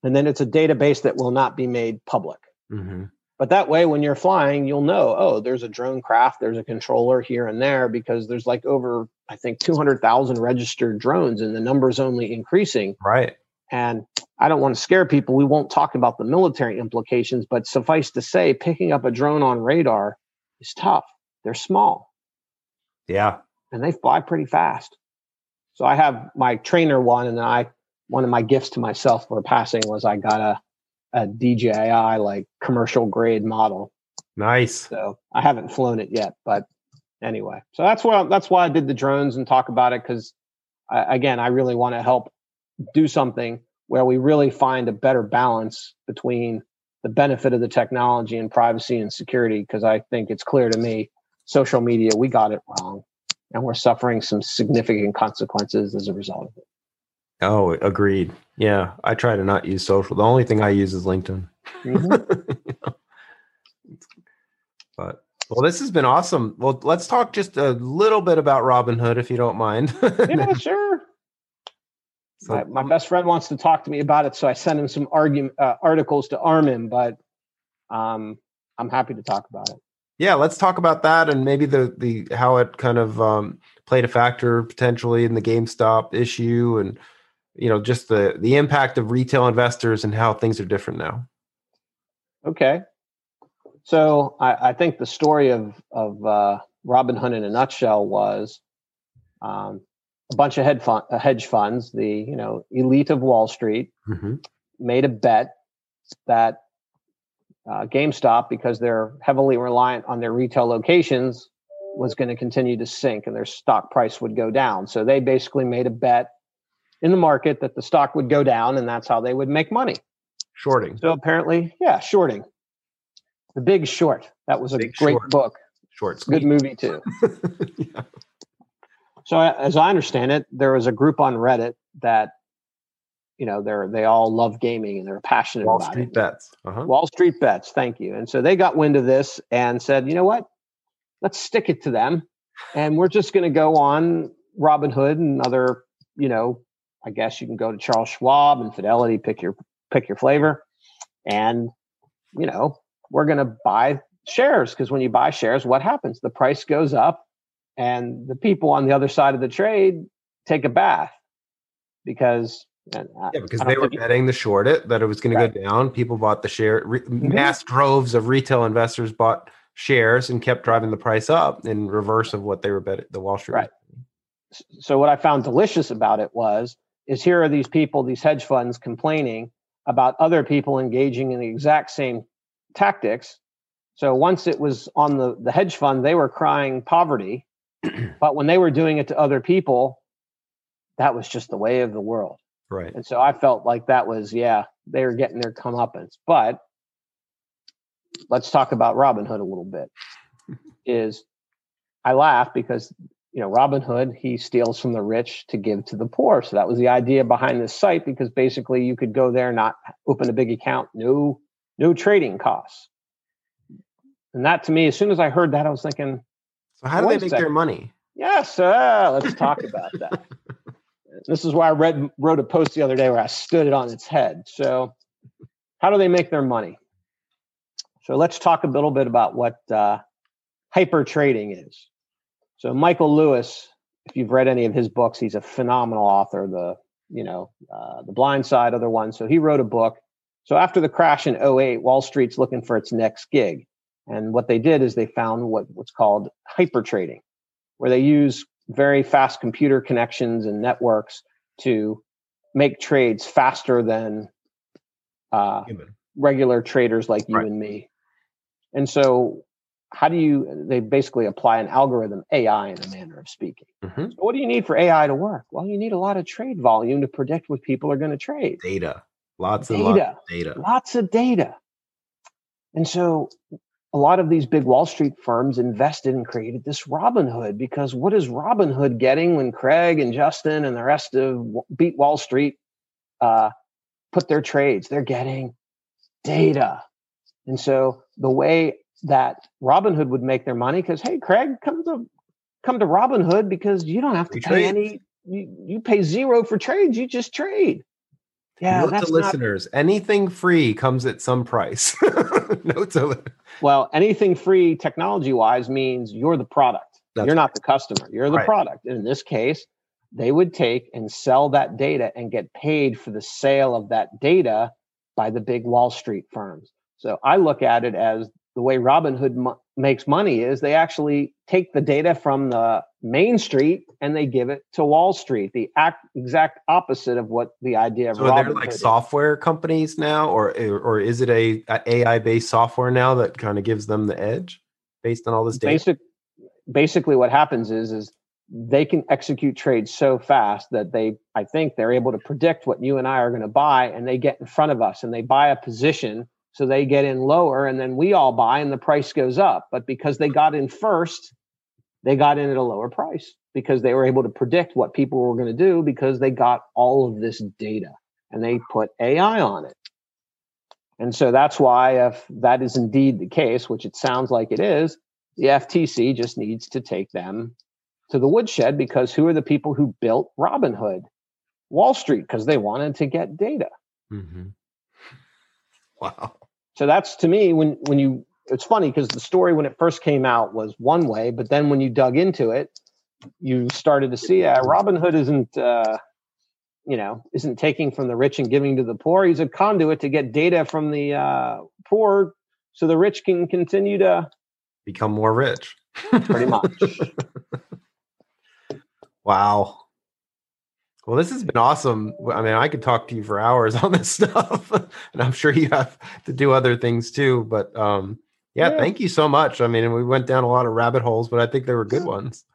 Speaker 4: And then it's a database that will not be made public. Mm-hmm. But that way, when you're flying, you'll know, oh, there's a drone craft, there's a controller here and there, because there's like over, I think, 200,000 registered drones and the number's only increasing.
Speaker 3: Right.
Speaker 4: And I don't want to scare people. We won't talk about the military implications, but suffice to say, picking up a drone on radar is tough. They're small.
Speaker 3: Yeah.
Speaker 4: And they fly pretty fast. So I have my trainer one, and I one of my gifts to myself for passing was I got a a DJI like commercial grade model.
Speaker 3: Nice.
Speaker 4: So I haven't flown it yet, but anyway. So that's why that's why I did the drones and talk about it because again, I really want to help do something where we really find a better balance between the benefit of the technology and privacy and security because i think it's clear to me social media we got it wrong and we're suffering some significant consequences as a result of it
Speaker 3: oh agreed yeah i try to not use social the only thing i use is linkedin mm-hmm. but Well, this has been awesome. Well, let's talk just a little bit about Robinhood, if you don't mind.
Speaker 4: yeah, sure. So, my, my, best friend wants to talk to me about it, so I sent him some argument uh, articles to arm him. But um, I'm happy to talk about it.
Speaker 3: Yeah, let's talk about that and maybe the the how it kind of um, played a factor potentially in the GameStop issue, and you know just the the impact of retail investors and how things are different now.
Speaker 4: Okay, so I, I think the story of of uh, Robinhood in a nutshell was um, a bunch of hedge, fund, uh, hedge funds, the you know elite of Wall Street, mm-hmm. made a bet that uh, GameStop, because they're heavily reliant on their retail locations, was going to continue to sink and their stock price would go down. So they basically made a bet in the market that the stock would go down, and that's how they would make money.
Speaker 3: Shorting.
Speaker 4: So apparently, yeah, shorting. The Big Short. That was a Big great short. book.
Speaker 3: Short.
Speaker 4: Good movie too. yeah. So as I understand it, there was a group on Reddit that, you know, they're they all love gaming and they're passionate
Speaker 3: Wall
Speaker 4: about
Speaker 3: Street
Speaker 4: it.
Speaker 3: Bets. Uh-huh.
Speaker 4: Wall Street Bets. Thank you. And so they got wind of this and said, you know what? Let's stick it to them, and we're just going to go on Robinhood and other, you know, I guess you can go to Charles Schwab and Fidelity, pick your pick your flavor, and you know, we're going to buy shares because when you buy shares, what happens? The price goes up and the people on the other side of the trade take a bath because
Speaker 3: yeah, because they were betting the short it that it was going right. to go down. People bought the share. Re- mm-hmm. Mass droves of retail investors bought shares and kept driving the price up in reverse of what they were betting the Wall Street.
Speaker 4: Right. So what I found delicious about it was is here are these people, these hedge funds complaining about other people engaging in the exact same tactics. So once it was on the the hedge fund, they were crying poverty but when they were doing it to other people, that was just the way of the world.
Speaker 3: Right.
Speaker 4: And so I felt like that was, yeah, they were getting their comeuppance. But let's talk about Robinhood a little bit. Is I laugh because you know Robinhood he steals from the rich to give to the poor. So that was the idea behind this site because basically you could go there, not open a big account, no no trading costs. And that to me, as soon as I heard that, I was thinking,
Speaker 3: so how do they make second. their money?
Speaker 4: Yes, uh, let's talk about that. this is why I read wrote a post the other day where I stood it on its head. So, how do they make their money? So let's talk a little bit about what uh, hyper trading is. So Michael Lewis, if you've read any of his books, he's a phenomenal author. The you know uh, the Blind Side, other ones. So he wrote a book. So after the crash in 08, Wall Street's looking for its next gig. And what they did is they found what, what's called hyper trading, where they use very fast computer connections and networks to make trades faster than uh, regular traders like you right. and me. And so, how do you? They basically apply an algorithm, AI, in a manner of speaking. Mm-hmm. So what do you need for AI to work? Well, you need a lot of trade volume to predict what people are going to trade.
Speaker 3: Data, lots
Speaker 4: data,
Speaker 3: of data, data,
Speaker 4: lots of data. And so, a lot of these big Wall Street firms invested and created this Robinhood because what is Robinhood getting when Craig and Justin and the rest of Beat Wall Street uh, put their trades? They're getting data. And so the way that Robinhood would make their money, because hey, Craig, come to come to Robinhood because you don't have to pay any. You, you pay zero for trades. You just trade.
Speaker 3: Yeah, Note to listeners: not... anything free comes at some price. Note to
Speaker 4: well, anything free technology wise means you're the product. That's you're right. not the customer. You're the right. product. And in this case, they would take and sell that data and get paid for the sale of that data by the big Wall Street firms. So I look at it as the way Robinhood mo- makes money is they actually take the data from the main street and they give it to Wall Street. The act, exact opposite of what the idea of
Speaker 3: so are there like software companies now, or or is it a, a AI based software now that kind of gives them the edge based on all this data?
Speaker 4: Basic, basically, what happens is is they can execute trades so fast that they i think they're able to predict what you and i are going to buy and they get in front of us and they buy a position so they get in lower and then we all buy and the price goes up. But because they got in first, they got in at a lower price because they were able to predict what people were going to do because they got all of this data and they put AI on it. And so that's why, if that is indeed the case, which it sounds like it is, the FTC just needs to take them to the woodshed because who are the people who built Robinhood? Wall Street, because they wanted to get data.
Speaker 3: Mm-hmm. Wow.
Speaker 4: So that's to me when when you it's funny because the story when it first came out was one way, but then when you dug into it, you started to see uh, Robinhood isn't uh, you know isn't taking from the rich and giving to the poor. He's a conduit to get data from the uh, poor, so the rich can continue to
Speaker 3: become more rich.
Speaker 4: pretty much.
Speaker 3: wow. Well, this has been awesome. I mean, I could talk to you for hours on this stuff, and I'm sure you have to do other things too. But um, yeah, yeah, thank you so much. I mean, we went down a lot of rabbit holes, but I think they were good ones.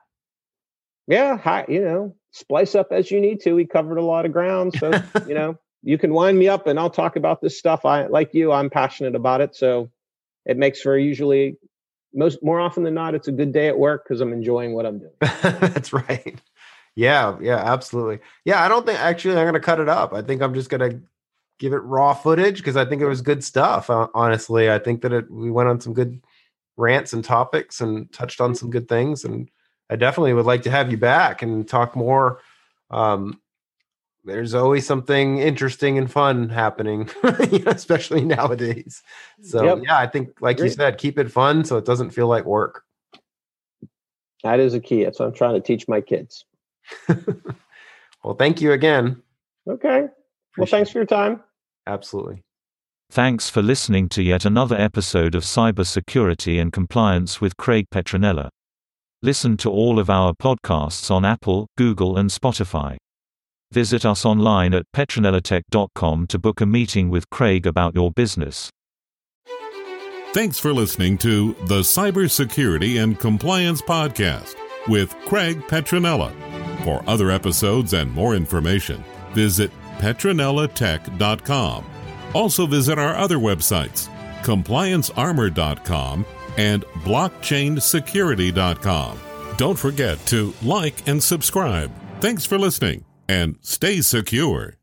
Speaker 4: Yeah, hi, you know, splice up as you need to. We covered a lot of ground, so you know, you can wind me up, and I'll talk about this stuff. I like you. I'm passionate about it, so it makes for usually most more often than not, it's a good day at work because I'm enjoying what I'm doing.
Speaker 3: That's right. Yeah, yeah, absolutely. Yeah, I don't think actually I'm going to cut it up. I think I'm just going to give it raw footage because I think it was good stuff. Uh, honestly, I think that it we went on some good rants and topics and touched on some good things, and I definitely would like to have you back and talk more. Um, there's always something interesting and fun happening, especially nowadays. So yep. yeah, I think, like Great. you said, keep it fun so it doesn't feel like work.
Speaker 4: That is a key. That's what I'm trying to teach my kids.
Speaker 3: well, thank you again.
Speaker 4: Okay. Well, thanks for your time.
Speaker 3: Absolutely.
Speaker 2: Thanks for listening to yet another episode of Cybersecurity and Compliance with Craig Petronella. Listen to all of our podcasts on Apple, Google, and Spotify. Visit us online at petronellaTech.com to book a meeting with Craig about your business.
Speaker 1: Thanks for listening to the Cybersecurity and Compliance Podcast with Craig Petronella. For other episodes and more information, visit petronellatech.com. Also visit our other websites, compliancearmor.com and blockchainsecurity.com. Don't forget to like and subscribe. Thanks for listening and stay secure.